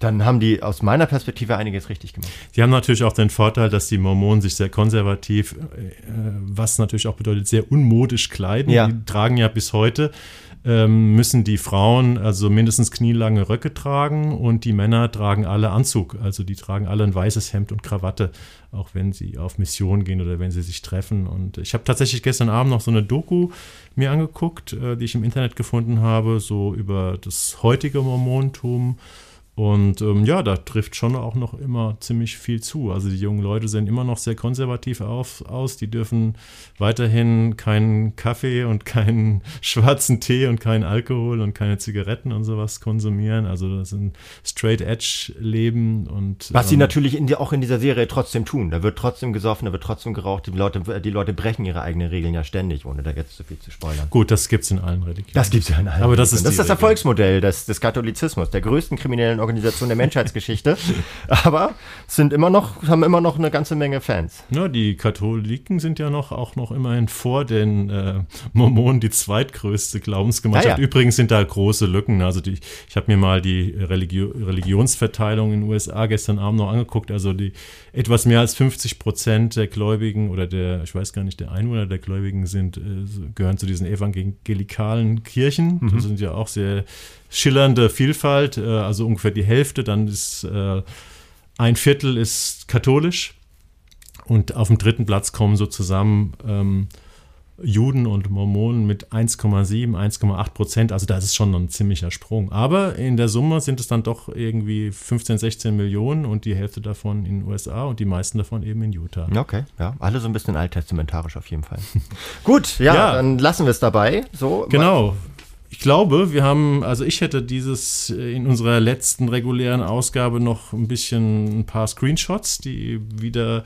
dann haben die aus meiner Perspektive einiges richtig gemacht. Die haben natürlich auch den Vorteil, dass die Mormonen sich sehr konservativ, äh, was natürlich auch bedeutet, sehr unmodisch kleiden. Ja. Die tragen ja bis heute ähm, müssen die Frauen also mindestens knielange Röcke tragen und die Männer tragen alle Anzug. Also die tragen alle ein weißes Hemd und Krawatte, auch wenn sie auf Mission gehen oder wenn sie sich treffen. Und ich habe tatsächlich gestern Abend noch so eine Doku mir angeguckt, äh, die ich im Internet gefunden habe, so über das heutige Mormontum Und ähm, ja, da trifft schon auch noch immer ziemlich viel zu. Also die jungen Leute sehen immer noch sehr konservativ auf, aus. Die dürfen weiterhin keinen Kaffee und keinen [laughs] schwarzen Tee und keinen Alkohol und keine Zigaretten und sowas konsumieren. Also das ist ein Straight Edge Leben und was ähm, sie natürlich in die, auch in dieser Serie trotzdem tun. Da wird trotzdem gesoffen, da wird trotzdem geraucht. Die Leute, die Leute brechen ihre eigenen Regeln ja ständig, ohne da jetzt zu viel zu spoilern. Gut, das gibt es in allen Religionen. Das gibt es ja in allen. Aber das ist das, ist das Erfolgsmodell des, des Katholizismus, der größten kriminellen Organisation Organisation der Menschheitsgeschichte. [laughs] Aber sind immer noch, haben immer noch eine ganze Menge Fans. Ja, die Katholiken sind ja noch auch noch immerhin vor den äh, Mormonen die zweitgrößte Glaubensgemeinschaft. Ah, ja. Übrigens sind da große Lücken. Also die, ich habe mir mal die Religio Religionsverteilung in den USA gestern Abend noch angeguckt. Also die etwas mehr als 50 Prozent der Gläubigen oder der, ich weiß gar nicht, der Einwohner der Gläubigen sind, äh, gehören zu diesen evangelikalen Kirchen. Mhm. Das sind ja auch sehr schillernde Vielfalt, äh, also ungefähr die Hälfte, dann ist äh, ein Viertel ist katholisch und auf dem dritten Platz kommen so zusammen ähm, Juden und Mormonen mit 1,7, 1,8 Prozent. Also da ist schon ein ziemlicher Sprung. Aber in der Summe sind es dann doch irgendwie 15, 16 Millionen und die Hälfte davon in den USA und die meisten davon eben in Utah. Okay, ja, alle so ein bisschen alttestamentarisch auf jeden Fall. [laughs] Gut, ja, ja, dann lassen wir es dabei. So, genau. Ich glaube, wir haben, also ich hätte dieses äh, in unserer letzten regulären Ausgabe noch ein bisschen ein paar Screenshots, die wieder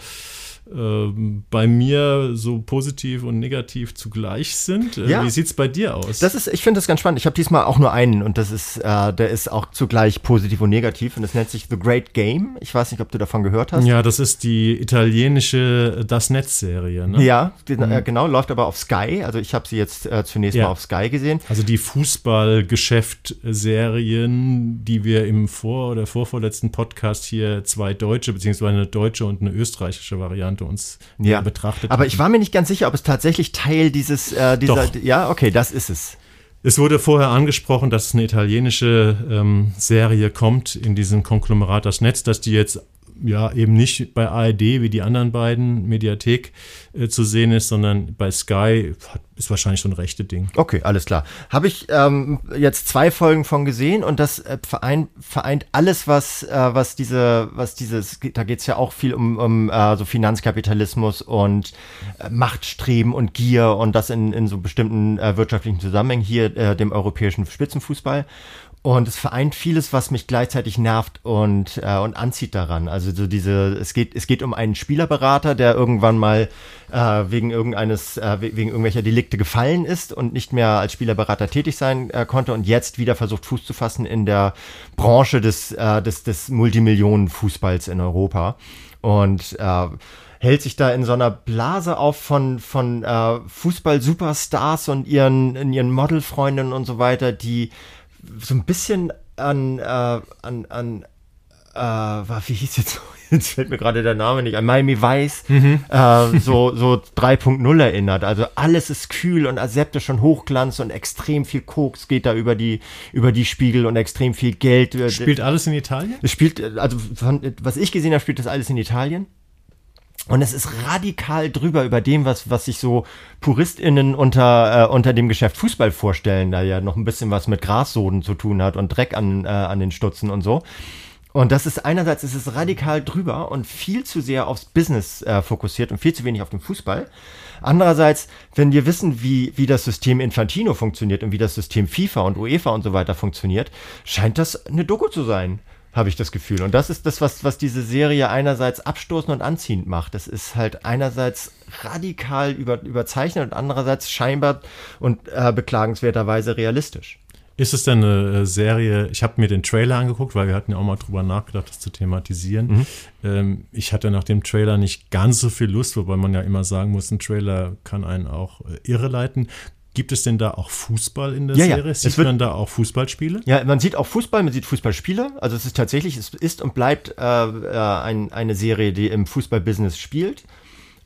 bei mir so positiv und negativ zugleich sind. Äh, ja. Wie sieht es bei dir aus? Das ist, ich finde das ganz spannend. Ich habe diesmal auch nur einen und das ist, äh, der ist auch zugleich positiv und negativ und das nennt sich The Great Game. Ich weiß nicht, ob du davon gehört hast. Ja, das ist die italienische Das Netz-Serie. Ne? Ja, mhm. äh, genau, läuft aber auf Sky. Also ich habe sie jetzt äh, zunächst ja. mal auf Sky gesehen. Also die Fußballgeschäft-Serien, die wir im vor- oder vorvorletzten Podcast hier zwei deutsche, beziehungsweise eine deutsche und eine österreichische Variante Variante uns ja. betrachtet. Aber ich war mir nicht ganz sicher, ob es tatsächlich Teil dieses, äh, dieser, Doch. ja, okay, das ist es. Es wurde vorher angesprochen, dass eine italienische ähm, Serie kommt in diesem Konglomerat das Netz, dass die jetzt ja eben nicht bei ARD wie die anderen beiden Mediathek äh, zu sehen ist, sondern bei Sky ist wahrscheinlich so ein rechte Ding. Okay, alles klar. Habe ich ähm, jetzt zwei Folgen von gesehen und das äh, vereint, vereint alles, was, äh, was diese, was dieses, da geht es ja auch viel um, um äh, so Finanzkapitalismus und äh, Machtstreben und Gier und das in, in so bestimmten äh, wirtschaftlichen Zusammenhängen, hier dem europäischen Spitzenfußball. Und es vereint vieles, was mich gleichzeitig nervt und, äh, und anzieht daran. Also so diese, es geht, es geht um einen Spielerberater, der irgendwann mal äh, wegen irgendeines, äh, wegen irgendwelcher Delikte gefallen ist und nicht mehr als Spielerberater tätig sein äh, konnte und jetzt wieder versucht, Fuß zu fassen in der Branche des, äh, des, des Multimillionen-Fußballs in Europa. Und äh, hält sich da in so einer Blase auf von, von äh, Fußball-Superstars und ihren, ihren Modelfreundinnen und so weiter, die so ein bisschen an, äh, an, an äh, wie hieß jetzt, [laughs] jetzt fällt mir gerade der Name nicht an, Miami Vice, mhm. äh, so, so 3.0 erinnert. Also alles ist kühl und aseptisch und Hochglanz und extrem viel Koks geht da über die, über die Spiegel und extrem viel Geld. Spielt alles in Italien? Es spielt, also von, was ich gesehen habe, spielt das alles in Italien. Und es ist radikal drüber über dem, was, was sich so PuristInnen unter, äh, unter dem Geschäft Fußball vorstellen, da ja noch ein bisschen was mit Grassoden zu tun hat und Dreck an, äh, an den Stutzen und so. Und das ist einerseits ist es radikal drüber und viel zu sehr aufs Business äh, fokussiert und viel zu wenig auf den Fußball. Andererseits, wenn wir wissen, wie, wie das System Infantino funktioniert und wie das System FIFA und UEFA und so weiter funktioniert, scheint das eine Doku zu sein habe ich das Gefühl. Und das ist das, was, was diese Serie einerseits abstoßend und anziehend macht. Das ist halt einerseits radikal über, überzeichnet und andererseits scheinbar und äh, beklagenswerterweise realistisch. Ist es denn eine äh, Serie, ich habe mir den Trailer angeguckt, weil wir hatten ja auch mal drüber nachgedacht, das zu thematisieren. Mhm. Ähm, ich hatte nach dem Trailer nicht ganz so viel Lust, wobei man ja immer sagen muss, ein Trailer kann einen auch äh, irreleiten. Gibt es denn da auch Fußball in der ja, Serie? Ja. Sieht wird, man da auch Fußballspiele? Ja, man sieht auch Fußball, man sieht Fußballspiele. Also es ist tatsächlich, es ist und bleibt äh, äh ein, eine Serie, die im Fußballbusiness spielt.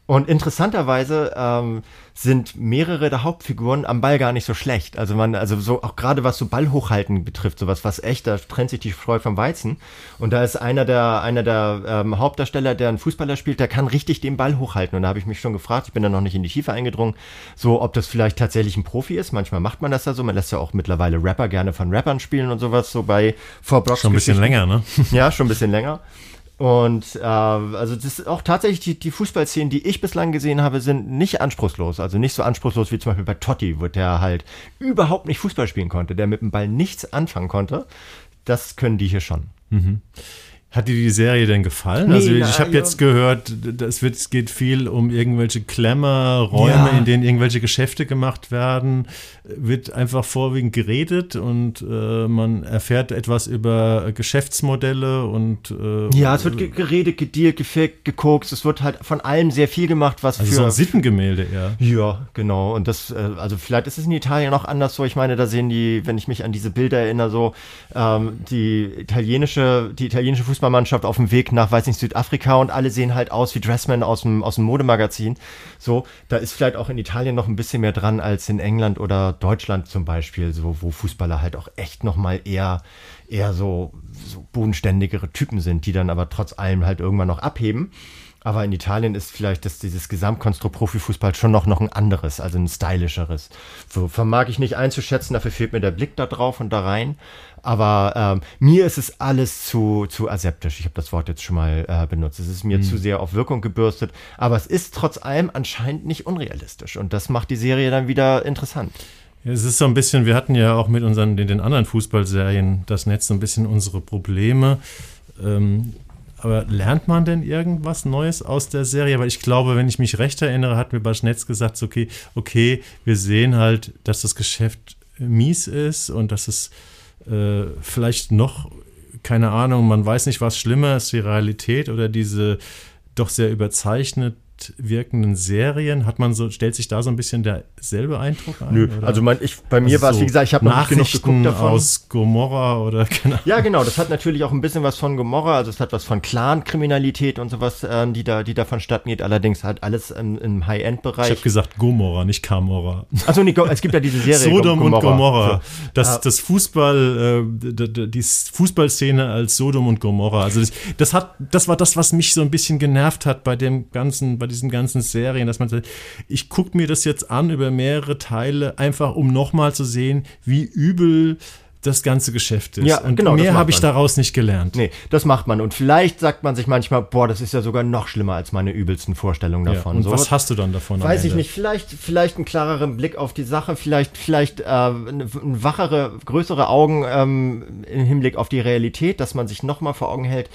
Und interessanterweise ähm, sind mehrere der Hauptfiguren am Ball gar nicht so schlecht. Also man, also so auch gerade was so Ballhochhalten betrifft, sowas was echt, da trennt sich die Spreu vom Weizen. Und da ist einer der einer der ähm, Hauptdarsteller, der einen Fußballer spielt, der kann richtig den Ball hochhalten. Und da habe ich mich schon gefragt, ich bin da noch nicht in die Tiefe eingedrungen, so ob das vielleicht tatsächlich ein Profi ist. Manchmal macht man das ja so. Man lässt ja auch mittlerweile Rapper gerne von Rappern spielen und sowas so bei vor Blocks Schon ein bisschen länger, ne? [laughs] Ja, schon ein bisschen länger. Und äh, also das ist auch tatsächlich die, die Fußballszenen, die ich bislang gesehen habe, sind nicht anspruchslos. Also nicht so anspruchslos wie zum Beispiel bei Totti, wo der halt überhaupt nicht Fußball spielen konnte, der mit dem Ball nichts anfangen konnte. Das können die hier schon. Mhm. Hat dir die Serie denn gefallen? Nee, also ich habe jetzt gehört, es, wird, es geht viel um irgendwelche Klemmerräume, ja. in denen irgendwelche Geschäfte gemacht werden. Wird einfach vorwiegend geredet und äh, man erfährt etwas über Geschäftsmodelle und äh, Ja, es wird geredet, gedealt, gefickt, gekokst. Es wird halt von allem sehr viel gemacht, was also für. So ein Sittengemälde eher. Ja, genau. Und das, äh, also vielleicht ist es in Italien auch anders so. Ich meine, da sehen die, wenn ich mich an diese Bilder erinnere, so ähm, die italienische, die italienische Fußball Fußballmannschaft auf dem Weg nach, weiß nicht, Südafrika und alle sehen halt aus wie Dressman aus dem, aus dem Modemagazin. So, da ist vielleicht auch in Italien noch ein bisschen mehr dran als in England oder Deutschland zum Beispiel, so, wo Fußballer halt auch echt nochmal eher, eher so, so bodenständigere Typen sind, die dann aber trotz allem halt irgendwann noch abheben. Aber in Italien ist vielleicht das, dieses Gesamtkonstrukt Profifußball schon noch, noch ein anderes, also ein stylischeres. So vermag ich nicht einzuschätzen, dafür fehlt mir der Blick da drauf und da rein. Aber ähm, mir ist es alles zu, zu aseptisch. Ich habe das Wort jetzt schon mal äh, benutzt. Es ist mir mhm. zu sehr auf Wirkung gebürstet. Aber es ist trotz allem anscheinend nicht unrealistisch. Und das macht die Serie dann wieder interessant. Es ist so ein bisschen, wir hatten ja auch mit unseren, den, anderen Fußballserien das Netz so ein bisschen unsere Probleme. Ähm, aber lernt man denn irgendwas Neues aus der Serie? Weil ich glaube, wenn ich mich recht erinnere, hat mir Baschnetz gesagt, okay, okay, wir sehen halt, dass das Geschäft mies ist und dass es äh, vielleicht noch, keine Ahnung, man weiß nicht, was schlimmer ist, die Realität oder diese doch sehr wirkenden Serien? Hat man so, stellt sich da so ein bisschen derselbe Eindruck ein? Nö, oder? also mein, ich, bei mir also war es, wie gesagt, ich habe noch nicht genug geguckt davon. aus Gomorra oder [laughs] genau. Ja, genau, das hat natürlich auch ein bisschen was von Gomorra, also es hat was von Clan-Kriminalität und sowas, äh, die da, die da vonstatten geht, allerdings halt alles im, im High-End-Bereich. Ich habe gesagt Gomorra, nicht Camorra. Achso, nee, es gibt ja diese Serie Sodom Gomorra. und Gomorra. So. Das, ah. das Fußball, äh, die Fußballszene als Sodom und Gomorra. Also das, das hat, das war das, was mich so ein bisschen genervt hat bei dem ganzen, bei diesen ganzen Serien, dass man sagt, ich gucke mir das jetzt an über mehrere Teile, einfach um nochmal zu sehen, wie übel das ganze Geschäft ist. Ja, und genau, mehr habe ich daraus nicht gelernt. Nee, das macht man. Und vielleicht sagt man sich manchmal, boah, das ist ja sogar noch schlimmer als meine übelsten Vorstellungen davon. Ja, und so, was hast du dann davon? Weiß ich nicht. Vielleicht, vielleicht einen klareren Blick auf die Sache, vielleicht, vielleicht äh, ein wachere, größere Augen ähm, im Hinblick auf die Realität, dass man sich nochmal vor Augen hält,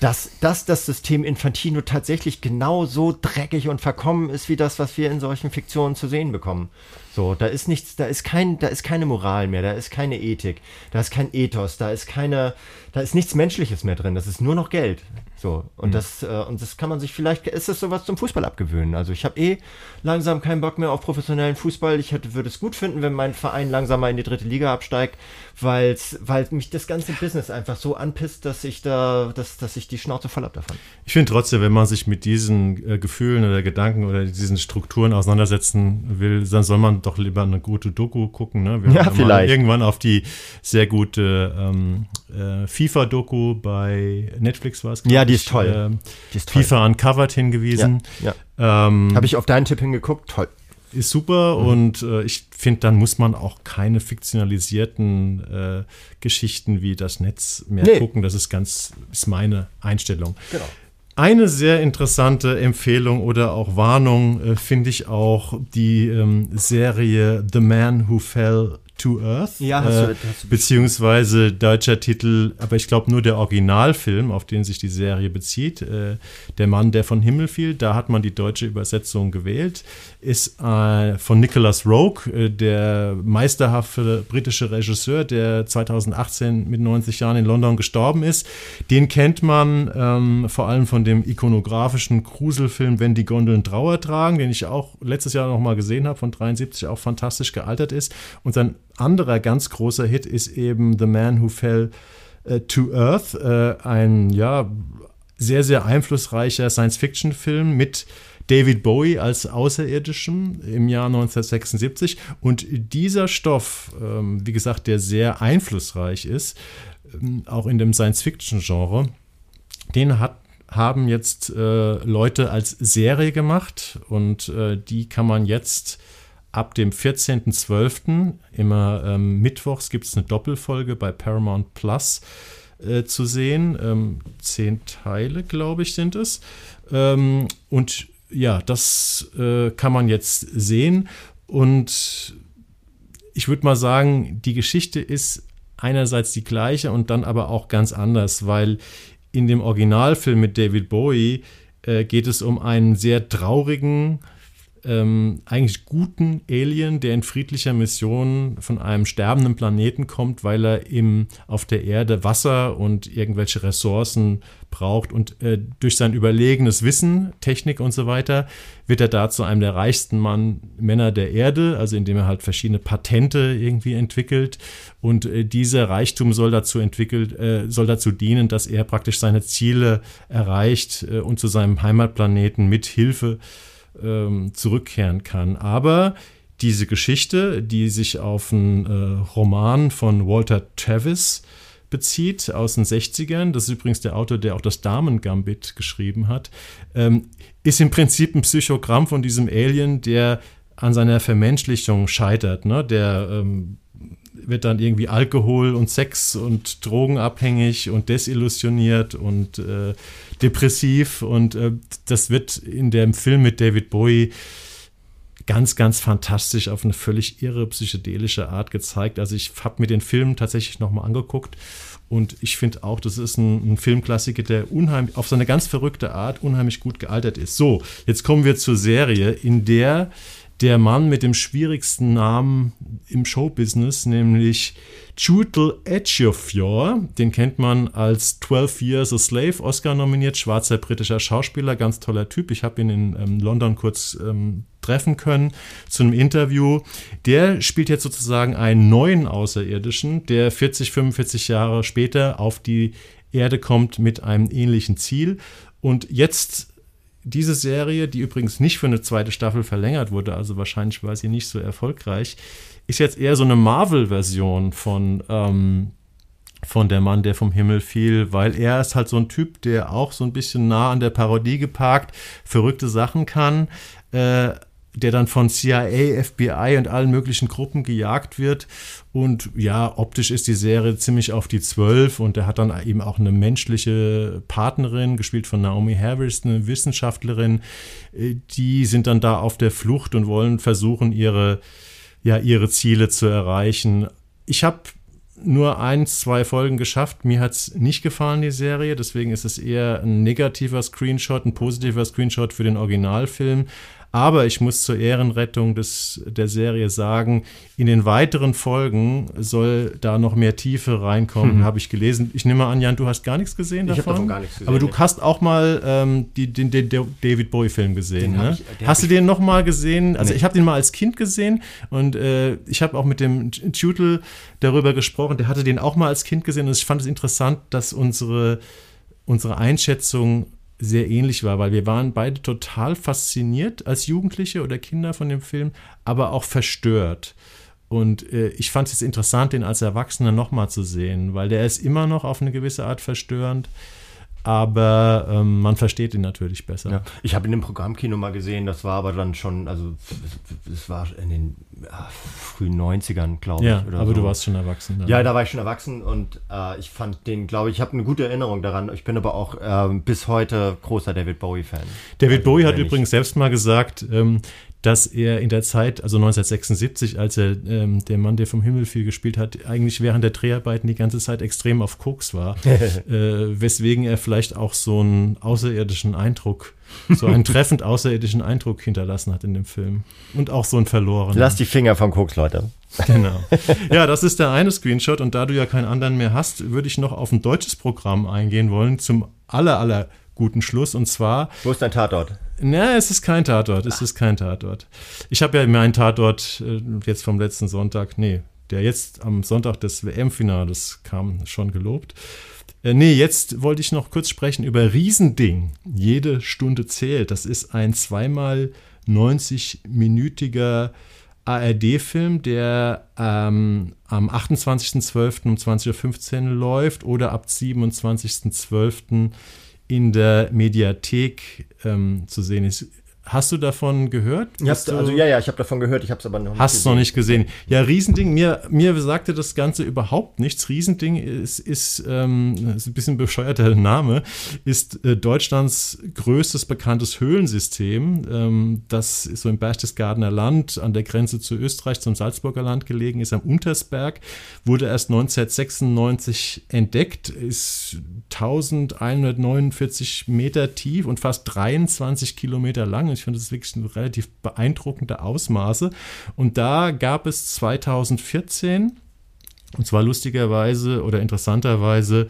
dass, dass das System Infantino tatsächlich genauso dreckig und verkommen ist wie das, was wir in solchen Fiktionen zu sehen bekommen. So, da ist nichts, da ist kein, da ist keine Moral mehr, da ist keine Ethik, da ist kein Ethos, da ist keine, da ist nichts Menschliches mehr drin, das ist nur noch Geld. So, und mhm. das, äh, und das kann man sich vielleicht, ist das sowas zum Fußball abgewöhnen. Also ich habe eh langsam keinen Bock mehr auf professionellen Fußball. Ich hätte, würde es gut finden, wenn mein Verein langsam mal in die dritte Liga absteigt, weil's, weil mich das ganze Business einfach so anpisst, dass ich da, dass, dass ich die Schnauze voll habe davon. Ich finde trotzdem, wenn man sich mit diesen äh, Gefühlen oder Gedanken oder diesen Strukturen auseinandersetzen will, dann soll man doch lieber eine gute Doku gucken. Ne? Wir ja, vielleicht. Irgendwann auf die sehr gute ähm, äh, FIFA-Doku bei Netflix war es. Ja, die ist toll. Äh, die ist toll. FIFA Uncovered hingewiesen. Ja, ja. Ähm, Habe ich auf deinen Tipp hingeguckt, toll. Ist super mhm. und äh, ich finde, dann muss man auch keine fiktionalisierten äh, Geschichten wie das Netz mehr nee. gucken. Das ist ganz, ist meine Einstellung. Genau. Eine sehr interessante Empfehlung oder auch Warnung äh, finde ich auch die ähm, Serie The Man Who Fell to Earth. Ja, hast du, äh, hast du beziehungsweise deutscher Titel, aber ich glaube nur der Originalfilm, auf den sich die Serie bezieht, äh, Der Mann, der von Himmel fiel. Da hat man die deutsche Übersetzung gewählt. Ist äh, von Nicholas Rogue, äh, der meisterhafte britische Regisseur, der 2018 mit 90 Jahren in London gestorben ist. Den kennt man ähm, vor allem von dem ikonografischen Gruselfilm Wenn die Gondeln Trauer tragen, den ich auch letztes Jahr noch mal gesehen habe, von 73, auch fantastisch gealtert ist. Und sein anderer ganz großer Hit ist eben The Man Who Fell uh, to Earth, uh, ein ja sehr, sehr einflussreicher Science-Fiction-Film mit David Bowie als Außerirdischen im Jahr 1976. Und dieser Stoff, ähm, wie gesagt, der sehr einflussreich ist, ähm, auch in dem Science-Fiction-Genre, den hat, haben jetzt äh, Leute als Serie gemacht und äh, die kann man jetzt ab dem 14.12. immer ähm, mittwochs gibt es eine Doppelfolge bei Paramount Plus äh, zu sehen. Ähm, zehn Teile, glaube ich, sind es. Ähm, und ja, das äh, kann man jetzt sehen. Und ich würde mal sagen, die Geschichte ist einerseits die gleiche und dann aber auch ganz anders, weil in dem Originalfilm mit David Bowie äh, geht es um einen sehr traurigen, ähm, eigentlich guten Alien, der in friedlicher Mission von einem sterbenden Planeten kommt, weil er im, auf der Erde Wasser und irgendwelche Ressourcen braucht. Und äh, durch sein überlegenes Wissen, Technik und so weiter, wird er da zu einem der reichsten Mann, Männer der Erde, also indem er halt verschiedene Patente irgendwie entwickelt. Und äh, dieser Reichtum soll dazu entwickelt, äh, soll dazu dienen, dass er praktisch seine Ziele erreicht äh, und zu seinem Heimatplaneten mit Hilfe ähm, zurückkehren kann. Aber diese Geschichte, die sich auf einen äh, Roman von Walter Travis bezieht aus den 60ern, das ist übrigens der Autor, der auch das Damen-Gambit geschrieben hat, ähm, ist im Prinzip ein Psychogramm von diesem Alien, der an seiner Vermenschlichung scheitert. Ne? Der ähm, wird dann irgendwie Alkohol und Sex und drogenabhängig und desillusioniert und äh, depressiv. Und äh, das wird in dem Film mit David Bowie ganz, ganz fantastisch auf eine völlig irre psychedelische Art gezeigt. Also ich habe mir den Film tatsächlich nochmal angeguckt und ich finde auch, das ist ein, ein, Filmklassiker, der unheimlich, auf seine ganz verrückte Art unheimlich gut gealtert ist. So, jetzt kommen wir zur Serie, in der der Mann mit dem schwierigsten Namen im Showbusiness, nämlich Chutal Ejiofor. Den kennt man als 12 Years a Slave, Oscar nominiert, schwarzer britischer Schauspieler, ganz toller Typ. Ich habe ihn in ähm, London kurz ähm, treffen können zu einem Interview. Der spielt jetzt sozusagen einen neuen Außerirdischen, der 40, 45 Jahre später auf die Erde kommt mit einem ähnlichen Ziel. Und jetzt diese Serie, die übrigens nicht für eine zweite Staffel verlängert wurde, also wahrscheinlich war sie nicht so erfolgreich, ist jetzt eher so eine Marvel-Version von, ähm, von Der Mann, der vom Himmel fiel, weil er ist halt so ein Typ, der auch so ein bisschen nah an der Parodie geparkt verrückte Sachen kann. Äh, der dann von CIA, FBI und allen möglichen Gruppen gejagt wird. Und ja, optisch ist die Serie ziemlich auf die Zwölf und er hat dann eben auch eine menschliche Partnerin, gespielt von Naomi Harris, eine Wissenschaftlerin. Äh, die sind dann da auf der Flucht und wollen versuchen, ihre, ja, ihre Ziele zu erreichen. Ich habe nur ein, zwei Folgen geschafft. Mir hat es nicht gefallen, die Serie. Deswegen ist es eher ein negativer Screenshot, ein positiver Screenshot für den Originalfilm. Aber ich muss zur Ehrenrettung des, der Serie sagen, in den weiteren Folgen soll da noch mehr Tiefe reinkommen, mhm. habe ich gelesen. Ich nehme an, Jan, du hast gar nichts gesehen davon. Ich habe davon gar nichts gesehen. Aber du hast auch mal ähm, die, den, den, David Bowie-Film gesehen. Ne? Ich, hast du den noch mal gesehen? Also nee. ich habe den mal als Kind gesehen und äh, ich habe auch mit dem Tutel darüber gesprochen. Der hatte den auch mal als Kind gesehen und ich fand es interessant, dass unsere, unsere Einschätzung sehr ähnlich war, weil wir waren beide total fasziniert als Jugendliche oder Kinder von dem Film, aber auch verstört. Und äh, ich fand es interessant, den als Erwachsener nochmal zu sehen, weil der ist immer noch auf eine gewisse Art verstörend aber ähm, man versteht ihn natürlich besser. Ja. Ich habe in dem Programmkino mal gesehen, das war aber dann schon, also es war in den ja, frühen 90ern, glaube ich. Ja, aber so. du warst schon erwachsen. Dann. Ja, da war ich schon erwachsen und äh, ich fand den, glaube ich, ich habe eine gute Erinnerung daran. Ich bin aber auch äh, bis heute großer David Bowie-Fan. David also, Bowie hat übrigens selbst mal gesagt, ähm, dass er in der Zeit, also 1976, als er ähm, der Mann, der vom Himmel fiel, gespielt hat, eigentlich während der Dreharbeiten die ganze Zeit extrem auf Koks war, [laughs] äh, weswegen er vielleicht auch so einen außerirdischen Eindruck, so einen [laughs] treffend außerirdischen Eindruck hinterlassen hat in dem Film und auch so einen verlorenen. Lass die Finger vom Koks, Leute. Genau. [laughs] Ja, das ist der eine Screenshot und da du ja keinen anderen mehr hast, würde ich noch auf ein deutsches Programm eingehen wollen zum aller aller guten Schluss und zwar. Wo ist dein Tatort? Na, es ist kein Tatort. Es ist kein Tatort. Ich habe ja meinen Tatort äh, jetzt vom letzten Sonntag, nee, der jetzt am Sonntag des WM-Finales kam, schon gelobt. Äh, nee, jetzt wollte ich noch kurz sprechen über Riesending. Jede Stunde zählt. Das ist ein zweimal 90-minütiger ARD-Film, der ähm, am 28.12. um 20.15 Uhr läuft oder ab 27.12. in der Mediathek ähm, zu sehen ist. Hast du davon gehört? Hast also ja, ja, ich habe davon gehört, ich habe es aber noch nicht Hast gesehen. noch nicht gesehen. Ja, Riesending, mir, mir sagte das Ganze überhaupt nichts. Riesending ist, ist, ähm, ist ein bisschen bescheuerter Name, ist äh, Deutschlands größtes bekanntes Höhlensystem, ähm, das ist so im Berchtesgadener Land an der Grenze zu Österreich, zum Salzburger Land gelegen, ist am Untersberg, wurde erst 1996 entdeckt, ist 1149 Meter tief und fast 23 Kilometer lang ich finde, das wirklich ein relativ beeindruckende Ausmaße. Und da gab es 2014, und zwar lustigerweise oder interessanterweise,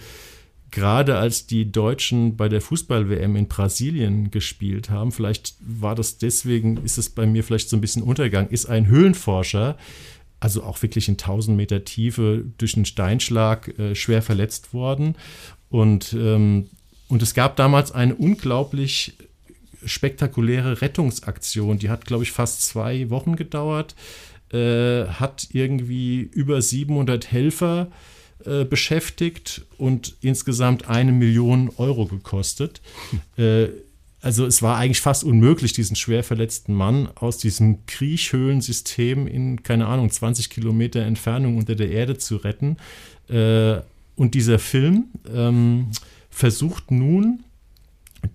gerade als die Deutschen bei der Fußball-WM in Brasilien gespielt haben, vielleicht war das deswegen, ist es bei mir vielleicht so ein bisschen Untergang, ist ein Höhlenforscher, also auch wirklich in 1000 Meter Tiefe durch einen Steinschlag äh, schwer verletzt worden. Und, ähm, und es gab damals eine unglaublich spektakuläre Rettungsaktion. Die hat, glaube ich, fast zwei Wochen gedauert, äh, hat irgendwie über 700 Helfer äh, beschäftigt und insgesamt eine Million Euro gekostet. Äh, also es war eigentlich fast unmöglich, diesen schwer verletzten Mann aus diesem Kriechhöhlensystem in, keine Ahnung, 20 Kilometer Entfernung unter der Erde zu retten. Äh, und dieser Film ähm, versucht nun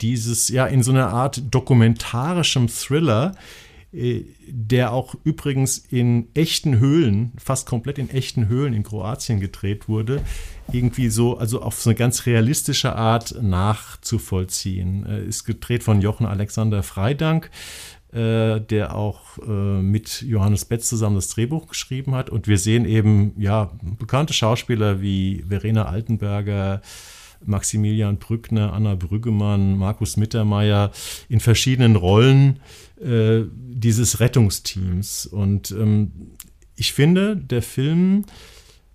dieses ja in so einer Art dokumentarischem Thriller, äh, der auch übrigens in echten Höhlen, fast komplett in echten Höhlen in Kroatien gedreht wurde, irgendwie so, also auf so eine ganz realistische Art nachzuvollziehen. Äh, ist gedreht von Jochen Alexander Freidank, äh, der auch mit Johannes Betz zusammen das Drehbuch geschrieben hat. Und wir sehen eben, ja, bekannte Schauspieler wie Verena Altenberger, Maximilian Brückner, Anna Brüggemann, Markus Mittermeier in verschiedenen Rollen äh, dieses Rettungsteams. Und ähm, ich finde, der Film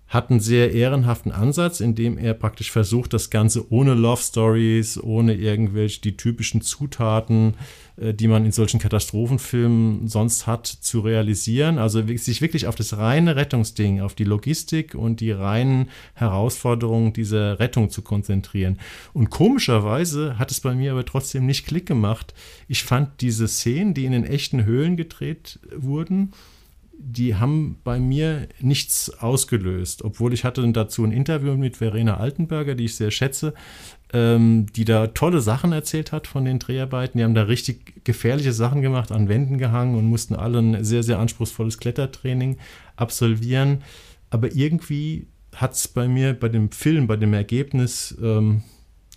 hat einen sehr ehrenhaften Ansatz, in dem er praktisch versucht, das Ganze ohne Love Stories, ohne irgendwelche die typischen Zutaten, äh, die man in solchen Katastrophenfilmen sonst hat, zu realisieren. Also sich wirklich auf das reine Rettungsding, auf die Logistik und die reinen Herausforderungen dieser Rettung zu konzentrieren. Und komischerweise hat es bei mir aber trotzdem nicht Klick gemacht. Ich fand diese Szenen, die in den echten Höhlen gedreht wurden, die haben bei mir nichts ausgelöst, obwohl ich hatte dazu ein Interview mit Verena Altenberger, die ich sehr schätze, ähm, die da tolle Sachen erzählt hat von den Dreharbeiten. Die haben da richtig gefährliche Sachen gemacht, an Wänden gehangen und mussten alle ein sehr, sehr anspruchsvolles Klettertraining absolvieren. Aber irgendwie hat es bei mir, bei dem Film, bei dem Ergebnis ähm,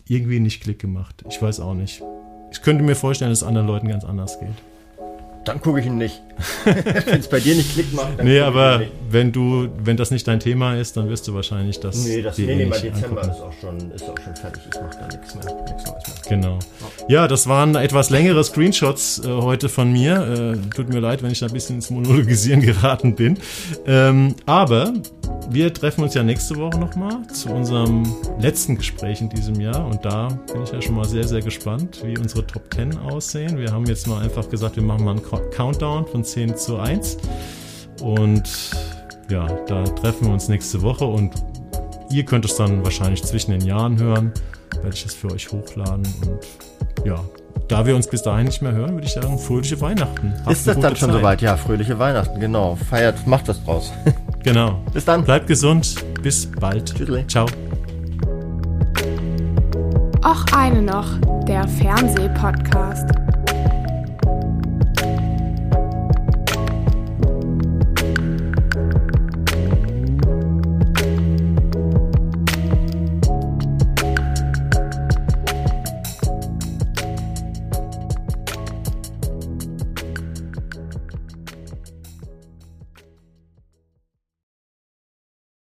irgendwie nicht Klick gemacht. Ich weiß auch nicht. Ich könnte mir vorstellen, dass es anderen Leuten ganz anders geht. Dann gucke ich ihn nicht. [laughs] wenn es bei dir nicht Klick macht, dann Nee, aber wenn du, wenn das nicht dein Thema ist, dann wirst du wahrscheinlich das. Nee, das nee, nee, bei Dezember ist auch, schon, ist auch schon fertig. Ich mache da nichts mehr. Nichts Neues mehr. Genau. Ja, das waren etwas längere Screenshots äh, heute von mir. Äh, tut mir leid, wenn ich da ein bisschen ins Monologisieren [laughs] geraten bin. Ähm, aber wir treffen uns ja nächste Woche nochmal zu unserem letzten Gespräch in diesem Jahr. Und da bin ich ja schon mal sehr, sehr gespannt, wie unsere Top 10 aussehen. Wir haben jetzt mal einfach gesagt, wir machen mal einen Countdown von 10 zu 1. Und ja, da treffen wir uns nächste Woche und ihr könnt es dann wahrscheinlich zwischen den Jahren hören. Werde ich es für euch hochladen und ja, da wir uns bis dahin nicht mehr hören, würde ich sagen, fröhliche Weihnachten. Habt ist das dann schon Zeit. soweit? Ja, fröhliche Weihnachten, genau. Feiert, macht das draus. [laughs] genau. Bis dann. Bleibt gesund. Bis bald. Tschüss. Ciao. Auch eine noch, der Fernsehpodcast.